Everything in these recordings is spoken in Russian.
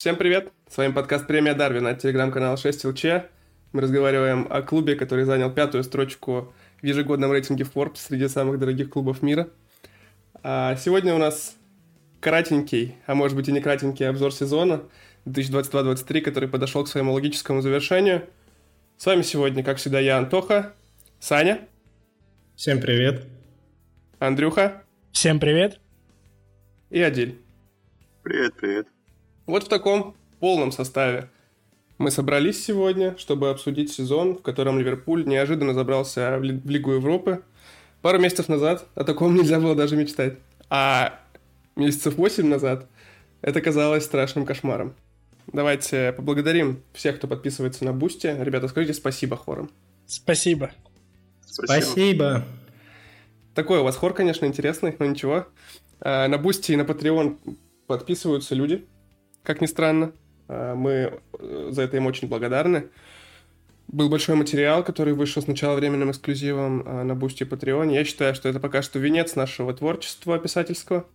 Всем привет! С вами подкаст «Премия Дарвина» от телеграм-канала 6 ЛЧ. Мы разговариваем о клубе, который занял пятую строчку в ежегодном рейтинге Forbes среди самых дорогих клубов мира. А сегодня у нас кратенький, а может быть и не кратенький обзор сезона 2022-2023, который подошел к своему логическому завершению. С вами сегодня, как всегда, я, Антоха, Саня. Всем привет. Андрюха. Всем привет. И Адиль. Привет, привет. Вот в таком полном составе мы собрались сегодня, чтобы обсудить сезон, в котором Ливерпуль неожиданно забрался в Лигу Европы. Пару месяцев назад о таком нельзя было даже мечтать. А месяцев восемь назад это казалось страшным кошмаром. Давайте поблагодарим всех, кто подписывается на Boosty. Ребята, скажите спасибо хором. Спасибо. Спасибо. спасибо. Такой у вас хор, конечно, интересный, но ничего. А, на Boosty и на Patreon подписываются люди, как ни странно. А, мы э, за это им очень благодарны. Был большой материал, который вышел сначала временным эксклюзивом а, на Boosty и Patreon. Я считаю, что это пока что венец нашего творчества писательского.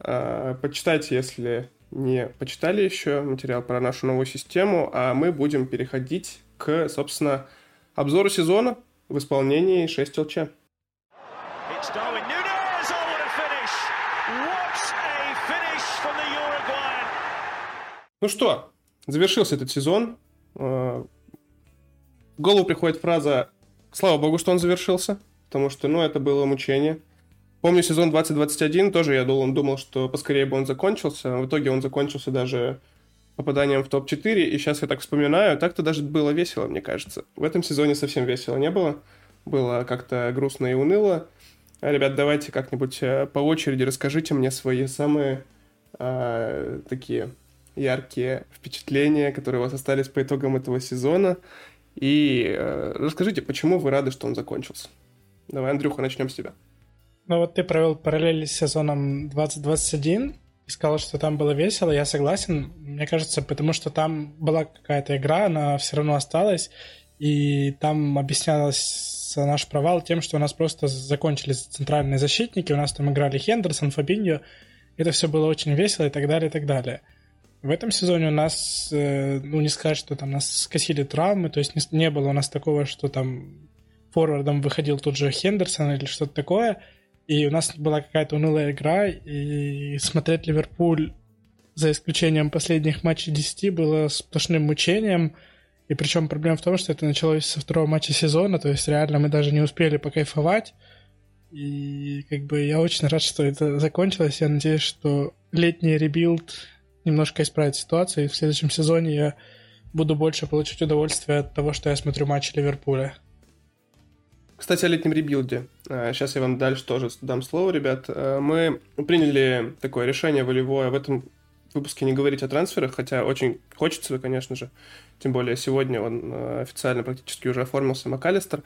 А, почитайте, если не почитали еще материал про нашу новую систему, а мы будем переходить к, собственно, обзору сезона в исполнении 6 ЛЧ. Ну что, завершился этот сезон. А, в голову приходит фраза «Слава богу, что он завершился», потому что, ну, это было мучение. Помню сезон 2021, тоже я думал, думал, что поскорее бы он закончился. В итоге он закончился даже попаданием в топ-4, и сейчас я так вспоминаю, так-то даже было весело, мне кажется. В этом сезоне совсем весело не было. Было как-то грустно и уныло. А, ребят, давайте как-нибудь э, по очереди расскажите мне свои самые э, такие яркие впечатления, которые у вас остались по итогам этого сезона. И э, расскажите, почему вы рады, что он закончился? Давай, Андрюха, начнем с тебя. Ну вот ты провел параллели с сезоном 2021 и сказал, что там было весело. Я согласен. Мне кажется, потому что там была какая-то игра, она все равно осталась. И там объяснялось наш провал тем, что у нас просто закончились центральные защитники, у нас там играли Хендерсон, Фабиньо, это все было очень весело и так далее, и так далее. В этом сезоне у нас, э, ну, не сказать, что там нас скосили травмы, то есть не, было у нас такого, что там форвардом выходил тут же Хендерсон или что-то такое, и у нас была какая-то унылая игра, и смотреть Ливерпуль за исключением последних матчей 10 было сплошным мучением, и причем проблема в том, что это началось со второго матча сезона, то есть реально мы даже не успели покайфовать, и как бы я очень рад, что это закончилось. Я надеюсь, что летний rebuild немножко исправит ситуацию, и в следующем сезоне я буду больше получать удовольствие от того, что я смотрю матчи Ливерпуля. Кстати, о летнем rebuild е. Сейчас а, я вам дальше тоже дам слово, ребят. А, мы приняли такое решение волевое в этом выпуске не говорить о трансферах, хотя очень хочется, конечно же. Тем более сегодня он а, официально практически уже оформился МакАлистер.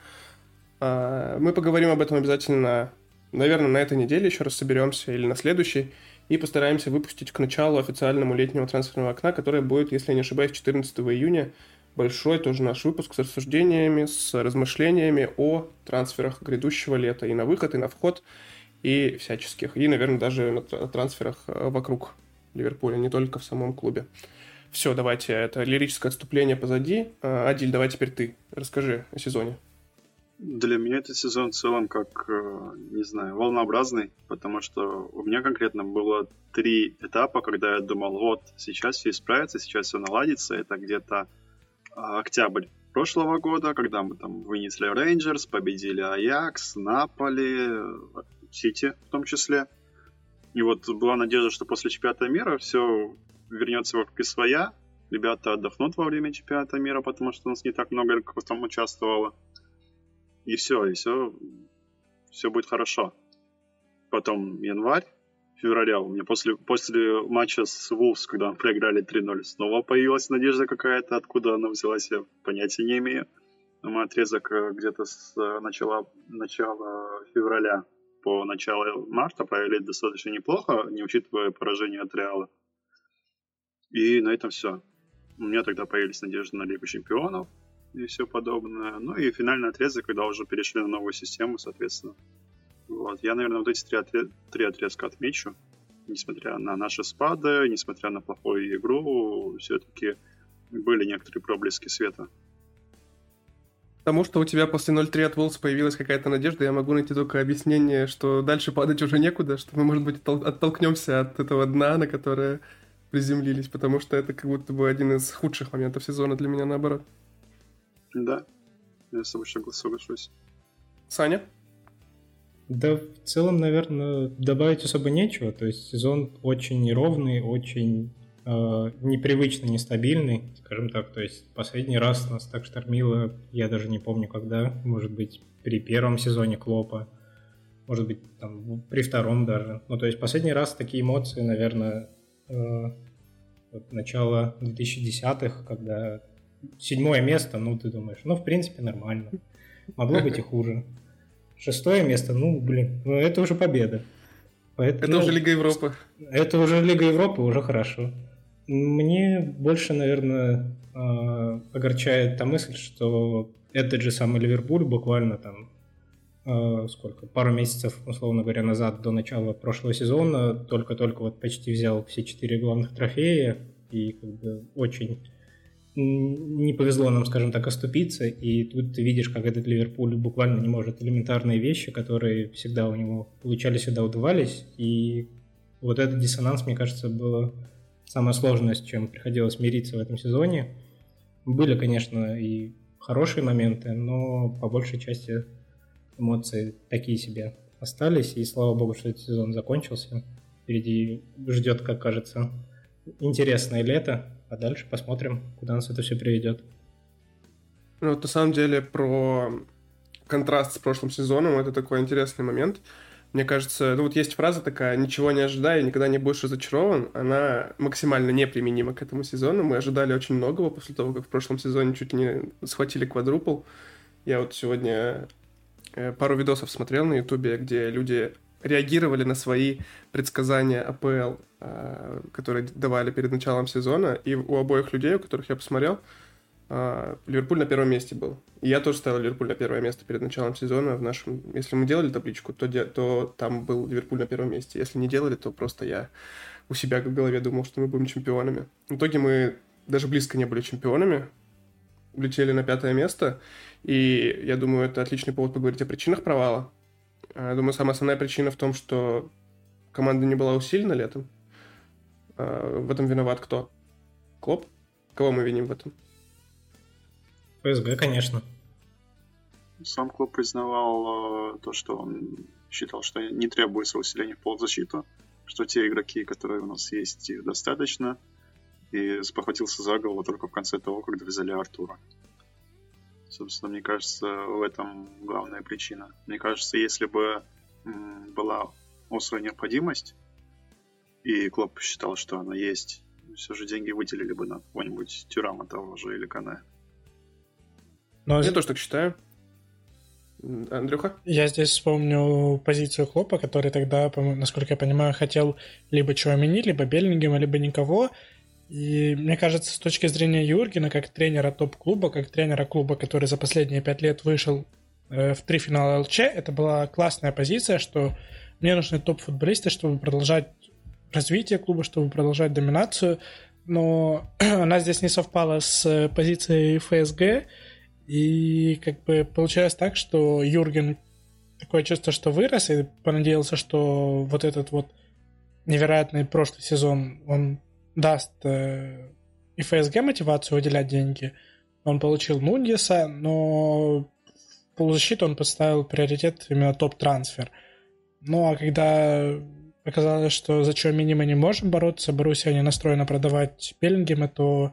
Мы поговорим об этом обязательно, наверное, на этой неделе еще раз соберемся или на следующей и постараемся выпустить к началу официальному летнего трансферного окна, которое будет, если я не ошибаюсь, 14 июня. Большой тоже наш выпуск с рассуждениями, с размышлениями о трансферах грядущего лета и на выход, и на вход, и всяческих. И, наверное, даже о трансферах э, вокруг Ливерпуля, не только в самом клубе. Все, давайте, это лирическое отступление позади. Э, Адиль, давай теперь ты. Расскажи о сезоне. Для меня этот сезон в целом как, э, не знаю, волнообразный, потому что у меня конкретно было три этапа, когда я думал, вот, сейчас все исправится, сейчас все наладится. Это где-то а, октябрь прошлого года, когда мы там вынесли Рейнджерс, победили Аякс, Наполи, Сити в том числе. И вот была надежда, что после чемпионата мира все вернется в руки своя. Ребята отдохнут во время чемпионата мира, потому что у нас не так много игроков там участвовало и все, и все, все будет хорошо. Потом январь, февраля у меня после, после матча с Вулс, когда мы проиграли 3-0, снова появилась надежда какая-то, откуда она взялась, я понятия не имею. Мой отрезок э, где-то с э, начала, начала февраля по началу марта провели достаточно неплохо, не учитывая поражение от Реала. И на этом все. У меня тогда появились надежды на Лигу Чемпионов и все подобное. Ну и финальный отрезок, когда уже перешли на новую систему, соответственно. Вот. Я, наверное, вот эти три, отрез... три отрезка отмечу. несмотря на наши спады, несмотря на плохую игру, все-таки были некоторые проблески света. Потому что у тебя после 0-3 от Волс появилась какая-то надежда, я могу найти только объяснение, что дальше падать уже некуда, что мы, может быть, оттолкнемся от этого дна, на которое приземлились, потому что это как будто бы один из худших моментов сезона для меня, наоборот. Да, я с тобой соглашусь. Саня? Да, в целом, наверное, добавить особо нечего. То есть сезон очень неровный, очень э, непривычно нестабильный, скажем так. То есть последний раз нас так штормило, я даже не помню когда, может быть, при первом сезоне Клопа, может быть, там, при втором даже. Ну, то есть последний раз такие эмоции, наверное, э, вот начало 2010-х, когда седьмое место, ну, ты думаешь, ну, в принципе, нормально. Могло быть и хуже. Шестое место, ну, блин, ну, это уже победа. Поэтому, это уже Лига Европы. Это уже Лига Европы, уже хорошо. Мне больше, наверное, а, огорчает та мысль, что этот же самый Ливерпуль буквально там а, сколько, пару месяцев, условно говоря, назад, до начала прошлого сезона, только-только вот почти взял все четыре главных трофея и как бы очень не повезло нам, скажем так, оступиться, и тут ты видишь, как этот Ливерпуль буквально не может элементарные вещи, которые всегда у него получались, всегда удавались, и вот этот диссонанс, мне кажется, было самое сложное, с чем приходилось мириться в этом сезоне. Были, конечно, и хорошие моменты, но по большей части эмоции такие себе остались, и слава богу, что этот сезон закончился. Впереди ждет, как кажется, интересное лето, а дальше посмотрим, куда нас это все приведет. Ну, вот на самом деле про контраст с прошлым сезоном, это такой интересный момент. Мне кажется, ну вот есть фраза такая «ничего не ожидай, никогда не будешь разочарован». Она максимально неприменима к этому сезону. Мы ожидали очень многого после того, как в прошлом сезоне чуть не схватили квадрупл. Я вот сегодня э, пару видосов смотрел на ютубе, где люди реагировали на свои предсказания АПЛ, а, которые давали перед началом сезона, и у обоих людей, у которых я посмотрел, а, Ливерпуль на первом месте был. И я тоже ставил Ливерпуль на первое место перед началом сезона в нашем... Если мы делали табличку, то, де... то там был Ливерпуль на первом месте. Если не делали, то просто я у себя в голове думал, что мы будем чемпионами. В итоге мы даже близко не были чемпионами, улетели на пятое место, и я думаю, это отличный повод поговорить о причинах провала. А, думаю, самая основная причина в том, что команда не была усилена летом. А, в этом виноват кто? Клоп? Кого мы виним в этом? ПСГ, конечно. Сам клуб признавал э, то, что он считал, что не требуется усиление в полузащиту, что те игроки, которые у нас есть, их достаточно, и спохватился за голову только в конце того, когда взяли Артура. Собственно, мне кажется, в этом главная причина. Мне кажется, если бы была острая необходимость, и Клоп считал, что она есть, все же деньги выделили бы на какого-нибудь Тюрама того же или Кане. Но... Я тоже так считаю. Андрюха? Я здесь вспомню позицию Клопа, который тогда, насколько я понимаю, хотел либо Чуамини, либо Беллингема, либо никого. И мне кажется, с точки зрения Юргена, как тренера топ-клуба, как тренера клуба, который за последние пять лет вышел э, в три финала ЛЧ, это была классная позиция, что мне нужны топ-футболисты, чтобы продолжать развитие клуба, чтобы продолжать доминацию. Но она здесь не совпала с позицией ФСГ. И как бы получилось так, что Юрген такое чувство, что вырос и понадеялся, что вот этот вот невероятный прошлый сезон, он даст э, и ФСГ мотивацию выделять деньги. Он получил Нундиса, но полузащиту он поставил приоритет именно топ-трансфер. Ну а когда оказалось, что за Чуамини мы не можем бороться, Боруссия не настроена продавать Беллингема, то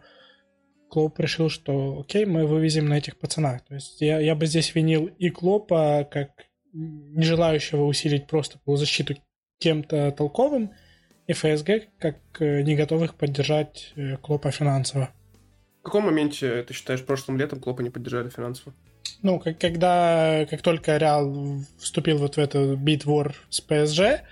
Клоп решил, что окей, мы вывезем на этих пацанах. То есть я, я бы здесь винил и Клопа, как не желающего усилить просто полузащиту кем-то толковым, и ФСГ как э, не готовых поддержать э, Клопа финансово. В каком моменте, ты считаешь, прошлым летом Клопа не поддержали финансово? Ну, как, когда, как только Реал вступил вот в эту битвор с ПСЖ,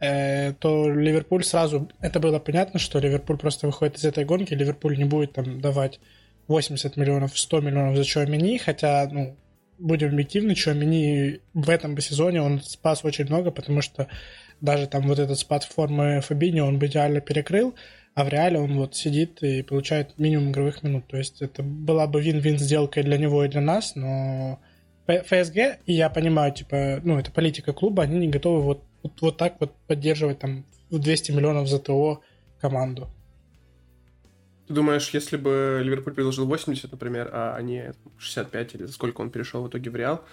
э, то Ливерпуль сразу... Это было понятно, что Ливерпуль просто выходит из этой гонки, Ливерпуль не будет там давать 80 миллионов, 100 миллионов за Чуамини, хотя, ну, будем объективны, Чуамини в этом сезоне он спас очень много, потому что даже там вот этот спад формы Фабини он бы идеально перекрыл, а в реале он вот сидит и получает минимум игровых минут. То есть это была бы вин-вин сделка для него, и для нас, но ФСГ, и я понимаю, типа, ну, это политика клуба, они не готовы вот, вот, вот так вот поддерживать там в 200 миллионов за ТО команду. Ты думаешь, если бы Ливерпуль предложил 80, например, а не 65, или сколько он перешел в итоге в Реал,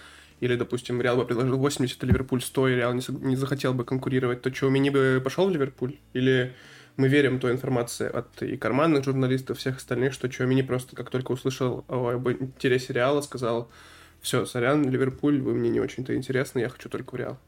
или, допустим, Реал бы предложил 80, а Ливерпуль 100, и Реал не, не захотел бы конкурировать, то что, Мини бы пошел в Ливерпуль? Или мы верим той информации от и карманных журналистов, всех остальных, что Чуамини просто как только услышал об интересе Реала, сказал, все, сорян, Ливерпуль, вы мне не очень-то интересны, я хочу только в Реал.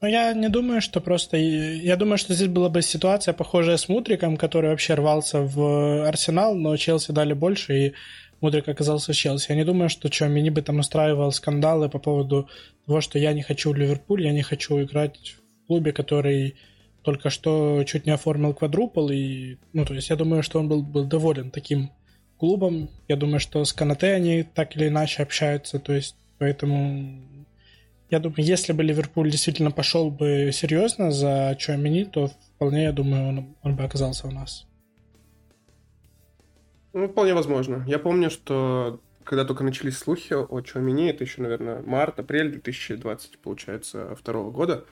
Ну, я не думаю, что просто... Я думаю, что здесь была бы ситуация, похожая с Мудриком, который вообще рвался в Арсенал, но Челси дали больше, и Мудрик оказался в Челси. Я не думаю, что Чуамини бы там устраивал скандалы по поводу того, что я не хочу в Ливерпуль, я не хочу играть в клубе, который только что чуть не оформил квадрупл, и, ну, то есть я думаю, что он был, был доволен таким клубом. Я думаю, что с Канате они так или иначе общаются, то есть поэтому я думаю, если бы Ливерпуль действительно пошел бы серьезно за Чуамини, то вполне, я думаю, он, он бы оказался у нас. Ну, вполне возможно. Я помню, что когда только начались слухи о Чуамини, это еще, наверное, март-апрель 2020, получается, второго года,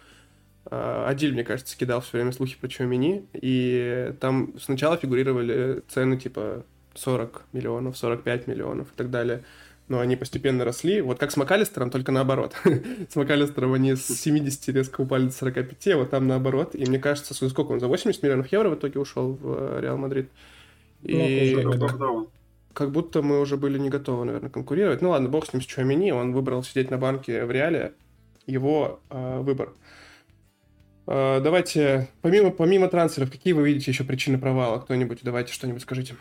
а, Адиль, мне кажется, кидал все время слухи про Чуамини, и там сначала фигурировали цены типа 40 миллионов, 45 миллионов и так далее. Но они постепенно росли. Вот как с Макалистером, только наоборот. с Макалистером они с 70 резко упали до 45, а вот там наоборот. И мне кажется, сколько он, за 80 миллионов евро в итоге ушел в э, Реал Мадрид. И ну, как будто мы уже были не готовы, наверное, конкурировать. Ну ладно, бог с ним, с Чуамини, он выбрал сидеть на банке в Реале. Его э, выбор. Э, давайте, помимо, помимо трансферов, какие вы видите еще причины провала? Кто-нибудь, давайте что-нибудь скажите.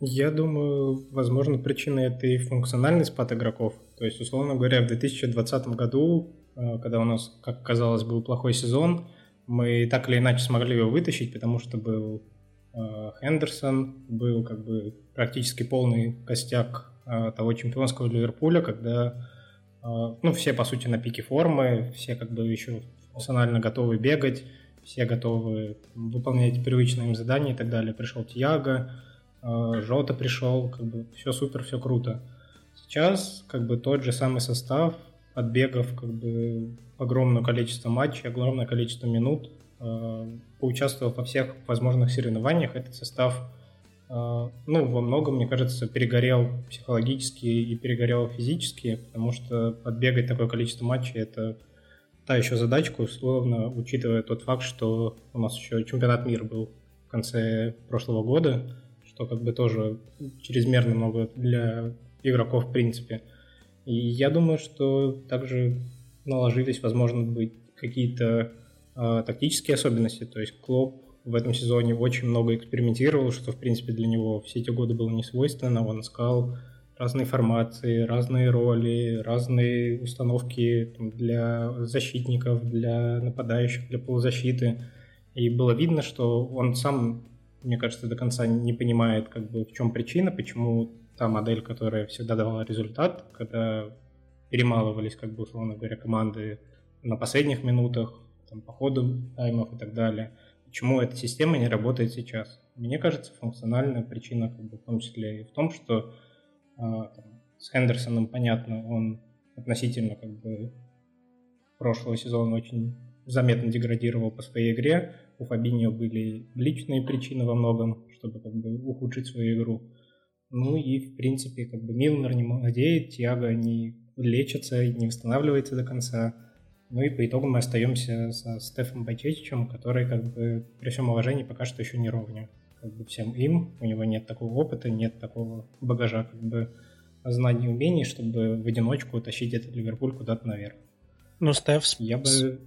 Я думаю, возможно, причиной это и функциональный спад игроков. То есть, условно говоря, в 2020 году, э, когда у нас, как казалось, был плохой сезон, мы так или иначе смогли его вытащить, потому что был Хендерсон, был как бы практически полный костяк э, того чемпионского Ливерпуля, когда ну, все, по сути, на пике формы, все как бы еще функционально готовы бегать, все готовы выполнять привычные им задания и так далее. Пришел Тиаго, Жота пришел, как бы все супер, все круто. Сейчас как бы тот же самый состав, отбегав как бы огромное количество матчей, огромное количество минут, а, поучаствовав во всех возможных соревнованиях, этот состав, а, ну, во многом, мне кажется, перегорел психологически и перегорел физически, потому что отбегать такое количество матчей – это та еще задачка, условно, учитывая тот факт, что у нас еще чемпионат мира был в конце прошлого года, что как бы тоже чрезмерно много для игроков в принципе. И я думаю, что также наложились, возможно, быть какие-то э, тактические особенности. То есть Клоп в этом сезоне очень много экспериментировал, что, в принципе, для него все эти годы было не свойственно. Он искал разные формации, разные роли, разные установки для защитников, для нападающих, для полузащиты. И было видно, что он сам мне кажется, до конца не понимает, как бы, в чем причина, почему та модель, которая всегда давала результат, когда перемалывались, как бы, условно говоря, команды на последних минутах, там, по ходу таймов и так далее, почему эта система не работает сейчас. Мне кажется, функциональная причина, как бы, в том числе и в том, что э, там, с Хендерсоном, понятно, он относительно как бы прошлого сезона очень заметно деградировал по своей игре, у Фабиньо были личные причины во многом, чтобы как бы ухудшить свою игру. Ну и, в принципе, как бы Милнер не молодеет, Тиаго не лечится, не восстанавливается до конца. Ну и по итогу мы остаемся со Стефом Байчетичем, который, как бы, при всем уважении, пока что еще не ровня. Как бы всем им, у него нет такого опыта, нет такого багажа, как бы, знаний и умений, чтобы в одиночку тащить этот Ливерпуль куда-то наверх. Ну, Стеф, я бы...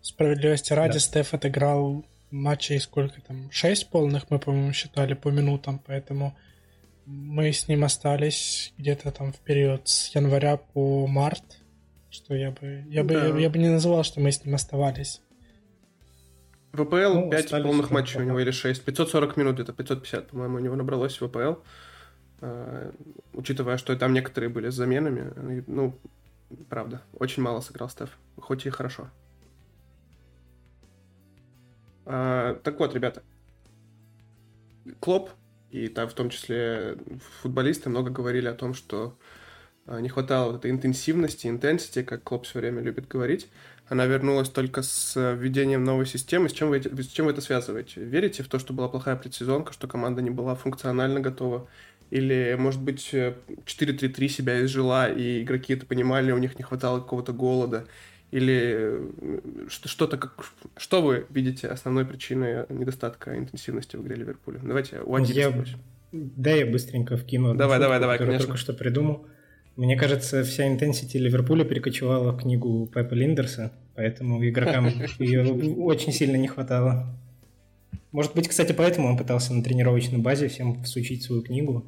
справедливости ради, да. Стеф отыграл матчей сколько там, шесть полных мы, по-моему, считали по минутам, поэтому мы с ним остались где-то там в период с января по март, что я бы, я бы, я, я бы не называл, что мы с ним оставались. ВПЛ ну, 5 полных матчей у него или 6. 540 минут, где-то 550, по-моему, у него набралось в ВПЛ. Uh, учитывая, что там некоторые были с заменами, ну, правда, очень мало сыграл Стеф, хоть и хорошо. А, так вот, ребята, Клоп и там в том числе футболисты много говорили о том, что а, не хватало вот этой интенсивности, интенсити, как Клоп все время любит говорить. Она вернулась только с введением новой системы. С чем, вы, с чем вы это связываете? Верите в то, что была плохая предсезонка, что команда не была функционально готова? Или, может быть, 4-3-3 себя изжила, и игроки это понимали, у них не хватало какого-то голода? Или что-то как... Что вы видите основной причиной недостатка интенсивности в игре Ливерпуля? Давайте у Адиля я... Да, я быстренько вкину. Давай, давай, давай, конечно. только что придумал. Мне кажется, вся интенсити Ливерпуля перекочевала в книгу Пепа Линдерса, поэтому игрокам ее очень сильно не хватало. Может быть, кстати, поэтому он пытался на тренировочной базе всем всучить свою книгу.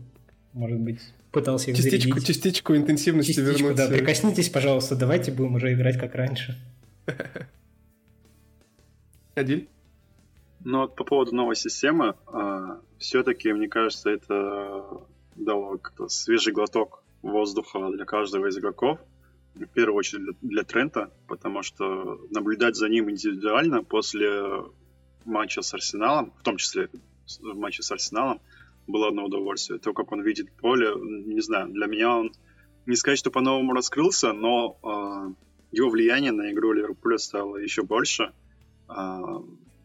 Может быть, пытался их частичку, зарядить. Частичку интенсивности частичку, вернуть. Да, прикоснитесь, пожалуйста, давайте будем уже играть как раньше. Адиль? Ну вот по поводу новой системы, э, все-таки, мне кажется, это дало как-то свежий глоток воздуха для каждого из игроков. В первую очередь для, для Трента, потому что наблюдать за ним индивидуально после матча с Арсеналом, в том числе в матче с Арсеналом, было одно удовольствие. То, как он видит поле, не знаю, для меня он, не сказать, что по-новому раскрылся, но э, его влияние на игру Ливерпуля стало еще больше. Э,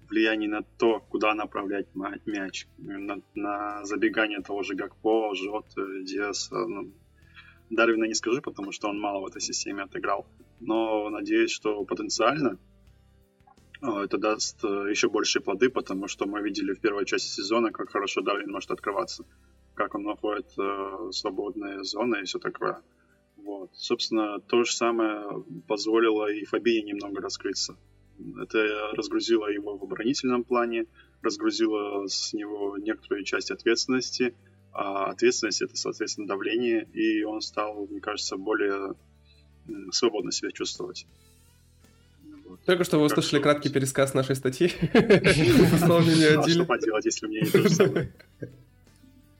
влияние на то, куда направлять мяч, на, на забегание того же Гакпо, Жот, Диаса. Ну, Дарвина не скажу, потому что он мало в этой системе отыграл. Но надеюсь, что потенциально а, это даст э, еще большие плоды, потому что мы видели в первой части сезона, как хорошо Дарвин может открываться, как он находит э, свободные зоны и все такое. Вот. Собственно, то же самое позволило и Фабии немного раскрыться. Это разгрузило его в оборонительном плане, разгрузило с него некоторую часть ответственности, а ответственность это, соответственно, давление, и он стал, мне кажется, более свободно себя чувствовать. Только что вы услышали краткий пересказ нашей статьи. Что поделать, если меня не то же самое?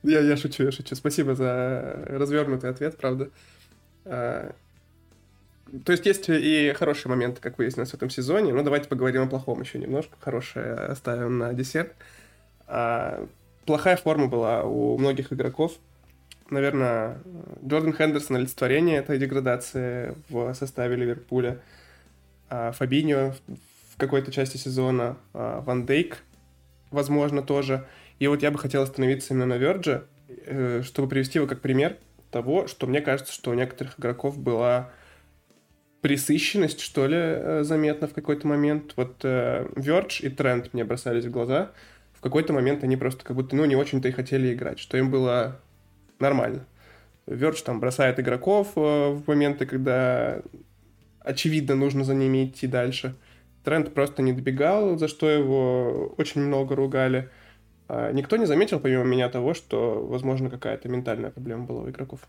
Я, я шучу, я шучу. Спасибо за развернутый ответ, правда. А, то есть есть и хорошие моменты, как выяснилось в этом сезоне. Но давайте поговорим о плохом еще немножко. Хорошее оставим на десерт. А, плохая форма была у многих игроков. Наверное, Джордан Хендерсон олицетворение этой деградации в составе Ливерпуля. А, Фабиньо в какой-то части сезона, а, Ван Дейк, возможно, тоже. И вот я бы хотел остановиться именно на Вердже, э, чтобы привести его как пример того, что мне кажется, что у некоторых игроков была присыщенность, что ли, э, заметна в какой-то момент. Вот Вердж и Тренд мне бросались в глаза. В какой-то момент они просто как будто, ну, не очень-то и хотели играть, что им было нормально. Вердж там бросает игроков э, в моменты, когда очевидно, нужно за ними идти дальше. Тренд просто не добегал, за что его очень много ругали. А никто не заметил, помимо меня, того, что, возможно, какая-то ментальная проблема была у игроков.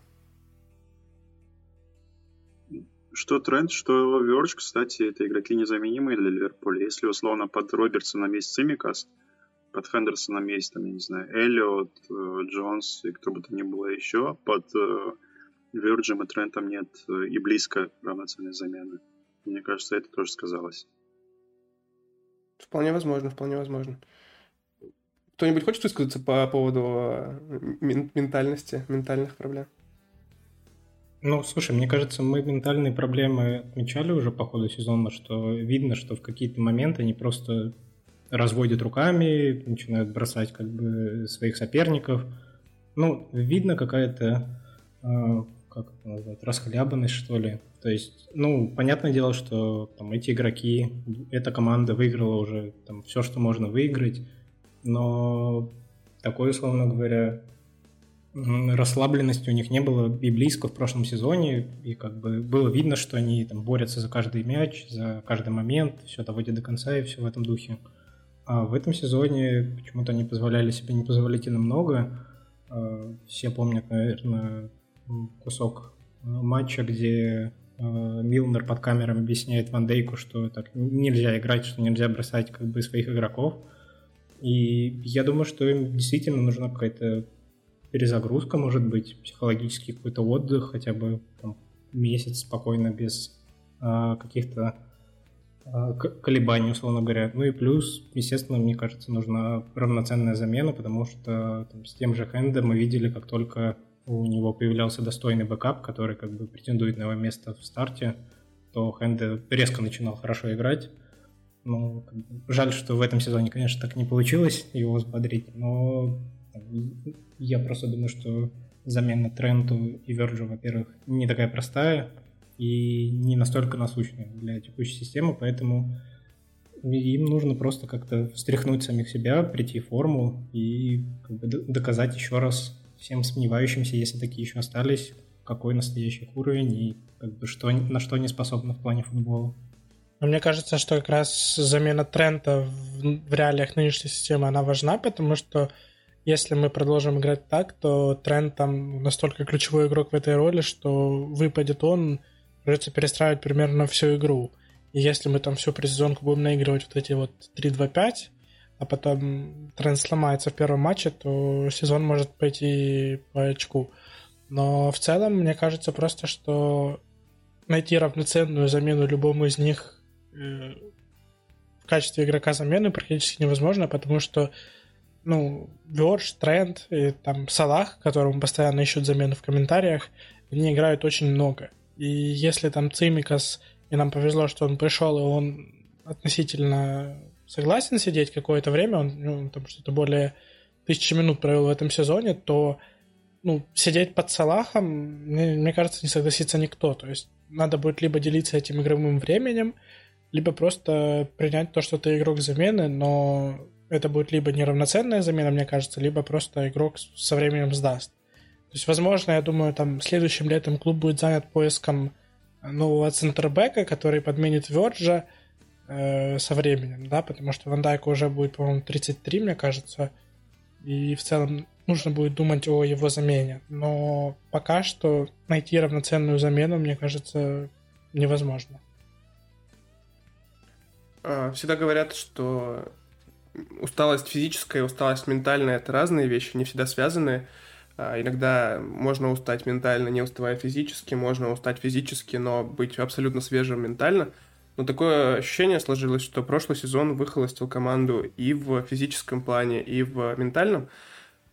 Что Тренд, что Вердж, кстати, это игроки незаменимые для Ливерпуля. Если условно под Робертсоном есть Симикас, под Хендерсоном есть, там, я не знаю, Эллиот, э, Джонс и кто бы то ни было еще, под э, Вирджем и Трентом нет э, и близко равноценной замены. Мне кажется, это тоже сказалось. Вполне возможно, вполне возможно. Кто-нибудь хочет высказаться по поводу ментальности, ментальных проблем? Ну, слушай, мне кажется, мы ментальные проблемы отмечали уже по ходу сезона, что видно, что в какие-то моменты они просто разводят руками, начинают бросать как бы своих соперников. Ну, видно какая-то э, как это назвать, расхлябанность, что ли. То есть, ну, понятное дело, что там эти игроки, эта команда выиграла уже там все, что можно выиграть, но такой, условно говоря, расслабленности у них не было и близко в прошлом сезоне, и как бы было видно, что они там борются за каждый мяч, за каждый момент, все доводят до конца и все в этом духе. А в этом сезоне почему-то они позволяли себе непозволительно много. А, все помнят, наверное, кусок э, матча, где э, Милнер под камерами объясняет Ван Дейку, что так нельзя играть, что нельзя бросать как бы своих игроков. И я думаю, что им действительно нужна какая-то перезагрузка, может быть, психологический какой-то отдых, хотя бы там, месяц спокойно без а, каких-то а, колебаний, условно говоря. Ну и плюс, естественно, мне кажется, нужна равноценная замена, потому что там, с тем же Хендо мы видели, как только у него появлялся достойный backup, который как бы претендует на его место в старте, то Хендо резко начинал хорошо играть. Ну, жаль, что в этом сезоне, конечно, так не получилось его взбодрить, но я просто думаю, что замена Тренту и Верджу, во-первых, не такая простая и не настолько насущная для текущей системы, поэтому им нужно просто как-то встряхнуть самих себя, прийти в форму и как бы доказать еще раз всем сомневающимся, если такие еще остались, какой настоящий уровень и как бы что, на что они способны в плане футбола. Мне кажется, что как раз замена Трента в, в реалиях нынешней системы, она важна, потому что если мы продолжим играть так, то Трент там настолько ключевой игрок в этой роли, что выпадет он, придется перестраивать примерно всю игру. И если мы там всю предсезонку будем наигрывать вот эти вот 3-2-5, а потом Трент сломается в первом матче, то сезон может пойти по очку. Но в целом, мне кажется просто, что найти равноценную замену любому из них э, в качестве игрока замены практически невозможно, потому что ну, Вердж, Тренд и там Салах, которому постоянно ищут замену в комментариях, они играют очень много. И если там Цимикас, и нам повезло, что он пришел, и он относительно согласен сидеть какое-то время, он ну, там что-то более тысячи минут провел в этом сезоне, то ну, сидеть под Салахом, мне, мне кажется, не согласится никто. То есть надо будет либо делиться этим игровым временем, либо просто принять то, что ты игрок замены, но это будет либо неравноценная замена, мне кажется, либо просто игрок со временем сдаст. То есть, возможно, я думаю, там следующим летом клуб будет занят поиском нового центрбека, который подменит Верджа э, со временем, да, потому что Ван Дайку уже будет, по-моему, 33, мне кажется, и в целом нужно будет думать о его замене. Но пока что найти равноценную замену, мне кажется, невозможно. А, всегда говорят, что усталость физическая и усталость ментальная – это разные вещи, не всегда связаны. А, иногда можно устать ментально, не уставая физически, можно устать физически, но быть абсолютно свежим ментально. Но такое ощущение сложилось, что прошлый сезон выхолостил команду и в физическом плане, и в ментальном.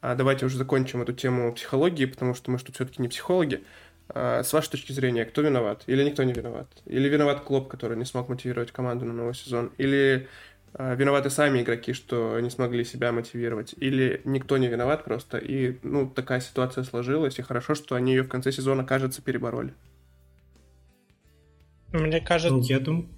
А давайте уже закончим эту тему психологии, потому что мы что все-таки не психологи. А, с вашей точки зрения, кто виноват? Или никто не виноват? Или виноват Клоп, который не смог мотивировать команду на новый сезон? Или а, виноваты сами игроки, что не смогли себя мотивировать, или никто не виноват просто, и, ну, такая ситуация сложилась, и хорошо, что они ее в конце сезона, кажется, перебороли. Мне кажется... Я думаю...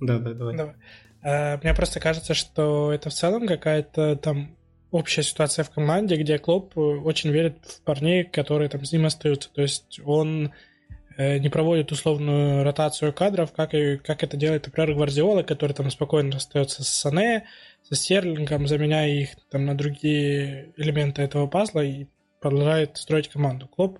Да, да, давай. давай. А, мне просто кажется, что это в целом какая-то там общая ситуация в команде, где Клоп очень верит в парней, которые там с ним остаются. То есть он Э, не проводит условную ротацию кадров, как, и, как это делает, например, Гвардиола, который там спокойно остается с Сане, со Стерлингом, заменяя их там на другие элементы этого пазла и продолжает строить команду. Клоп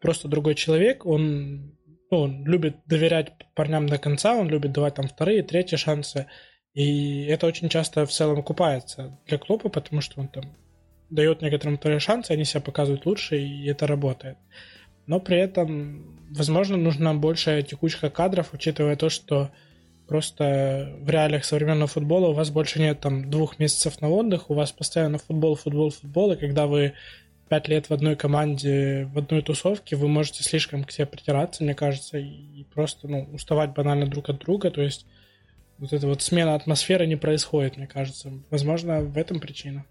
просто другой человек, он, ну, он любит доверять парням до конца, он любит давать там вторые, третьи шансы, и это очень часто в целом окупается для Клопа, потому что он там дает некоторым вторые шансы, они себя показывают лучше, и это работает но при этом, возможно, нужна большая текучка кадров, учитывая то, что просто в реалиях современного футбола у вас больше нет там двух месяцев на отдых, у вас постоянно футбол, футбол, футбол, и когда вы пять лет в одной команде, в одной тусовке, вы можете слишком к себе притираться, мне кажется, и просто ну, уставать банально друг от друга, то есть вот эта вот смена атмосферы не происходит, мне кажется. Возможно, в этом причина.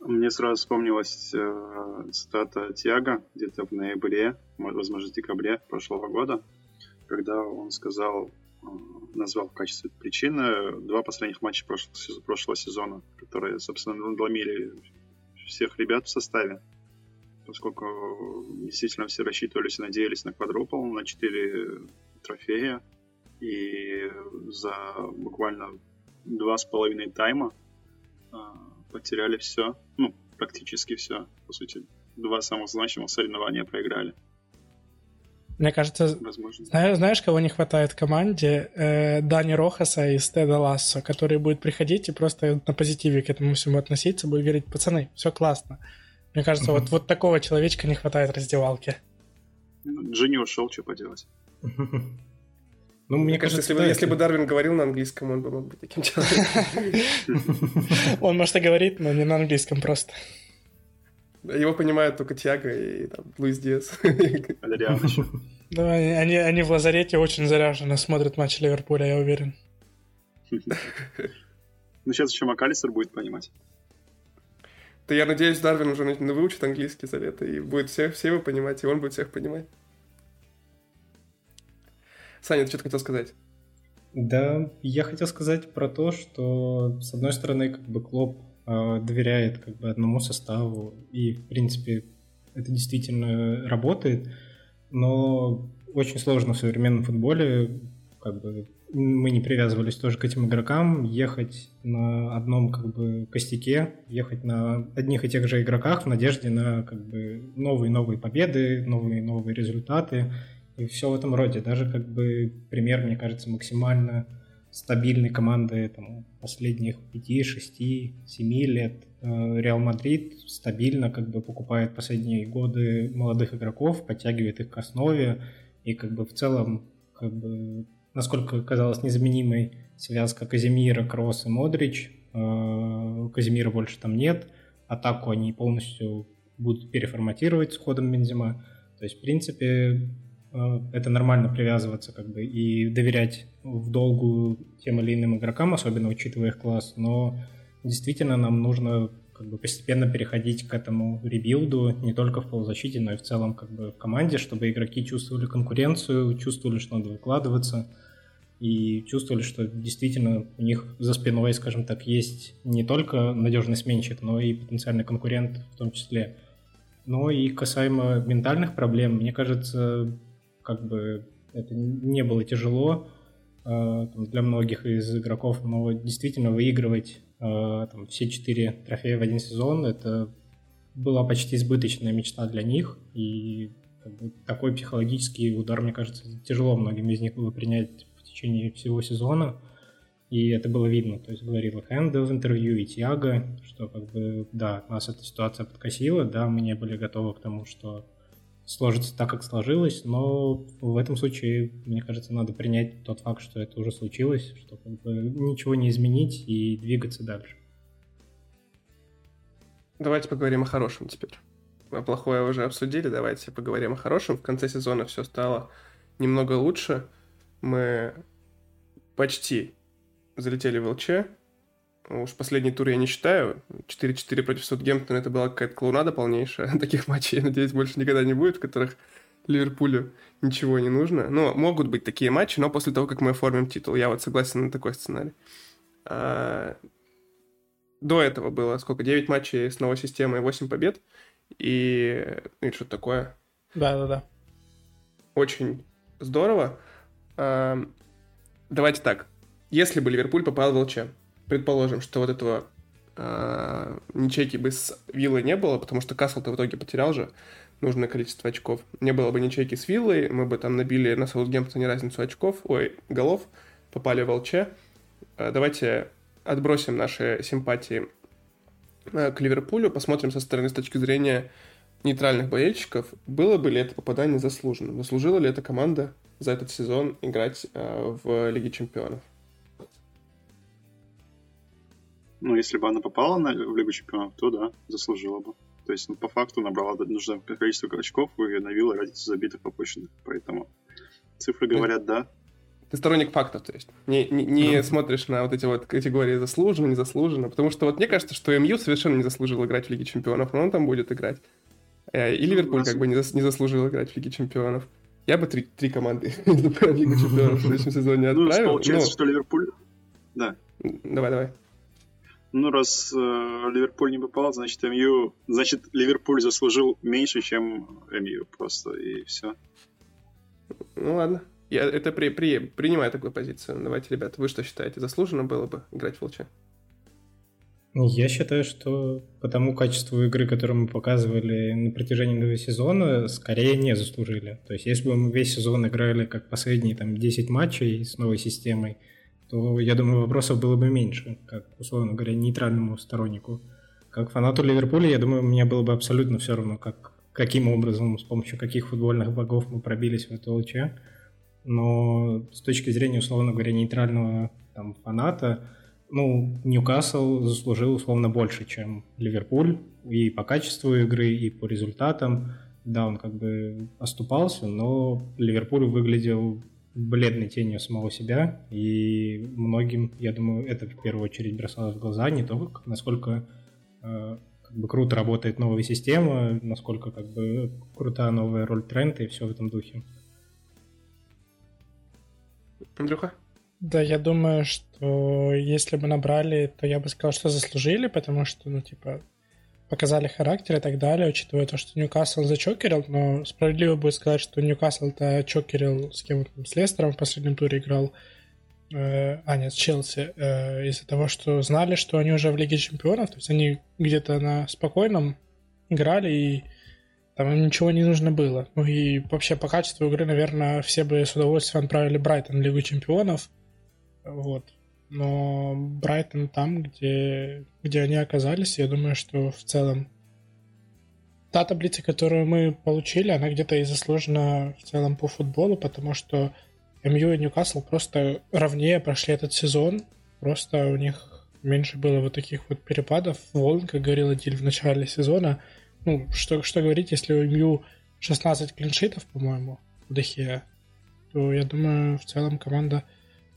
Мне сразу вспомнилась э, цитата Тиаго где-то в ноябре, возможно, декабре прошлого года, когда он сказал, э, назвал в качестве причины два последних матча прошлого, прошлого сезона, которые, собственно, надломили всех ребят в составе, поскольку действительно все рассчитывались и надеялись на квадрупл, на четыре трофея, и за буквально два с половиной тайма э, потеряли все, ну, практически все, по сути. Два самых значимых соревнования проиграли. Мне кажется, Возможно. знаешь, знаешь, кого не хватает в команде? Э, Дани Рохаса и Стеда Лассо, который будет приходить и просто на позитиве к этому всему относиться, будет говорить, пацаны, все классно. Мне кажется, вот, вот такого человечка не хватает раздевалки. Ну, Джинни ушел, что поделать. Ну, мне, мне кажется, если, бы, если бы Дарвин говорил на английском, он бы мог быть таким человеком. Он, может, и говорит, но не на английском просто. Его понимают только Тиаго и там, Луис Диас. Да, они, они в лазарете очень заряженно смотрят матч Ливерпуля, я уверен. Ну, сейчас еще Макалистер будет понимать. Да я надеюсь, Дарвин уже выучит английский за лето и будет всех, все его понимать, и он будет всех понимать. Саня, ты что-то хотел сказать? Да, я хотел сказать про то, что, с одной стороны, как бы Клоп э, доверяет как бы одному составу, и, в принципе, это действительно работает, но очень сложно в современном футболе как бы мы не привязывались тоже к этим игрокам, ехать на одном как бы костяке, ехать на одних и тех же игроках в надежде на как бы новые-новые победы, новые-новые результаты и все в этом роде. Даже как бы пример, мне кажется, максимально стабильной команды там, последних 5, 6, 7 лет. Э, Реал Мадрид стабильно как бы покупает последние годы молодых игроков, подтягивает их к основе и как бы в целом как бы насколько казалось незаменимой связка Каземиро, Кроос и Модрич. Э, Каземиро больше там нет. Атаку они полностью будут переформатировать с ходом Бензима. То есть, в принципе, это нормально привязываться как бы и доверять в долгу тем или иным игрокам, особенно учитывая их класс, но действительно нам нужно как бы постепенно переходить к этому ребилду не только в полузащите, но и в целом как бы в команде, чтобы игроки чувствовали конкуренцию, чувствовали, что надо выкладываться, и чувствовали, что действительно у них за спиной, скажем так, есть не только надежный сменщик, но и потенциальный конкурент в том числе. Но и касаемо ментальных проблем, мне кажется, как бы это не было тяжело э, для многих из игроков, но действительно выигрывать Э, там, все четыре трофея в один сезон, это была почти избыточная мечта для них, и как бы, такой психологический удар, мне кажется, тяжело многим из них было принять в течение всего сезона, и это было видно, то есть говорил и в интервью, и Тиаго, что как бы, да, нас эта ситуация подкосила, да, мы не были готовы к тому, что сложится так, как сложилось, но в этом случае, мне кажется, надо принять тот факт, что это уже случилось, что как бы ничего не изменить и двигаться дальше. Давайте поговорим о хорошем теперь. А плохое уже обсудили, давайте поговорим о хорошем. В конце сезона все стало немного лучше. Мы почти залетели в ЛЧ, Уж последний тур я не считаю. 4-4 против Саутгемптона это была какая-то клоунада полнейшая. Таких матчей, я надеюсь, больше никогда не будет, в которых Ливерпулю ничего не нужно. Ну, могут быть такие матчи, но после того, как мы оформим титул. Я вот согласен на такой сценарий. А... До этого было сколько? 9 матчей с новой системой, 8 побед. И, ну, и что такое. Да-да-да. Очень здорово. А... Давайте так. Если бы Ливерпуль попал в ЛЧ, предположим, что вот этого э, ничейки бы с Виллой не было, потому что Касл-то в итоге потерял же нужное количество очков. Не было бы ничейки с Виллой, мы бы там набили на Саутгемптоне разницу очков, ой, голов, попали в ЛЧ. Э, давайте отбросим наши симпатии э, к Ливерпулю, посмотрим со стороны с точки зрения нейтральных болельщиков, было бы ли это попадание заслуженным? Заслужила ли эта команда за этот сезон играть э, в Лиге Чемпионов? Ну, если бы она попала на, в Лигу Чемпионов, то да, заслужила бы. То есть, ну, по факту набрала нужное количество очков и навила разницу забитых пропущенных. Поэтому цифры говорят да. Ты сторонник фактов, то есть не, не, не ну. смотришь на вот эти вот категории заслуженно, незаслуженно, потому что вот мне кажется, что МЮ совершенно не заслужил играть в Лиге Чемпионов, но он там будет играть. Э, и Ливерпуль как бы не, зас, не заслужил играть в Лиге Чемпионов. Я бы три, три команды в Лигу Чемпионов в следующем сезоне ну, отправил. Ну, получается, что Ливерпуль... Да. Давай, давай. Ну, раз э, Ливерпуль не попал, значит, МЮ... Значит, Ливерпуль заслужил меньше, чем МЮ просто, и все. Ну, ладно. Я это при, при, принимаю такую позицию. Давайте, ребята, вы что считаете? Заслуженно было бы играть в ЛЧ? Я считаю, что по тому качеству игры, которую мы показывали на протяжении этого сезона, скорее не заслужили. То есть, если бы мы весь сезон играли как последние там 10 матчей с новой системой, то, я думаю, вопросов было бы меньше, как, условно говоря, нейтральному стороннику. Как фанату Ливерпуля, я думаю, мне было бы абсолютно все равно, как, каким образом, с помощью каких футбольных богов мы пробились в эту ЛЧ. но с точки зрения, условно говоря, нейтрального там, фаната, ну, Ньюкасл заслужил условно больше, чем Ливерпуль и по качеству игры, и по результатам. Да, он как бы оступался, но Ливерпуль выглядел бледной тенью самого себя, и многим, я думаю, это в первую очередь бросалось в глаза, не то, насколько э, как бы круто работает новая система, насколько как бы крутая новая роль тренда и все в этом духе. Андрюха? Да, я думаю, что если бы набрали, то я бы сказал, что заслужили, потому что, ну, типа, показали характер и так далее, учитывая то, что Ньюкасл зачокерил, но справедливо будет сказать, что Ньюкасл-то чокерил с кем то с Лестером в последнем туре играл, э, а нет, с Челси, э, из-за того, что знали, что они уже в Лиге Чемпионов, то есть они где-то на спокойном играли и там им ничего не нужно было. Ну и вообще по качеству игры, наверное, все бы с удовольствием отправили Брайтон в Лигу Чемпионов. Вот. Но Брайтон там, где, где они оказались, я думаю, что в целом та таблица, которую мы получили, она где-то и заслужена в целом по футболу, потому что МЮ и Ньюкасл просто ровнее прошли этот сезон. Просто у них меньше было вот таких вот перепадов, волн, как говорил Диль в начале сезона – ну, что, что говорить, если у Мью 16 клиншитов, по-моему, в Дехе, то я думаю, в целом команда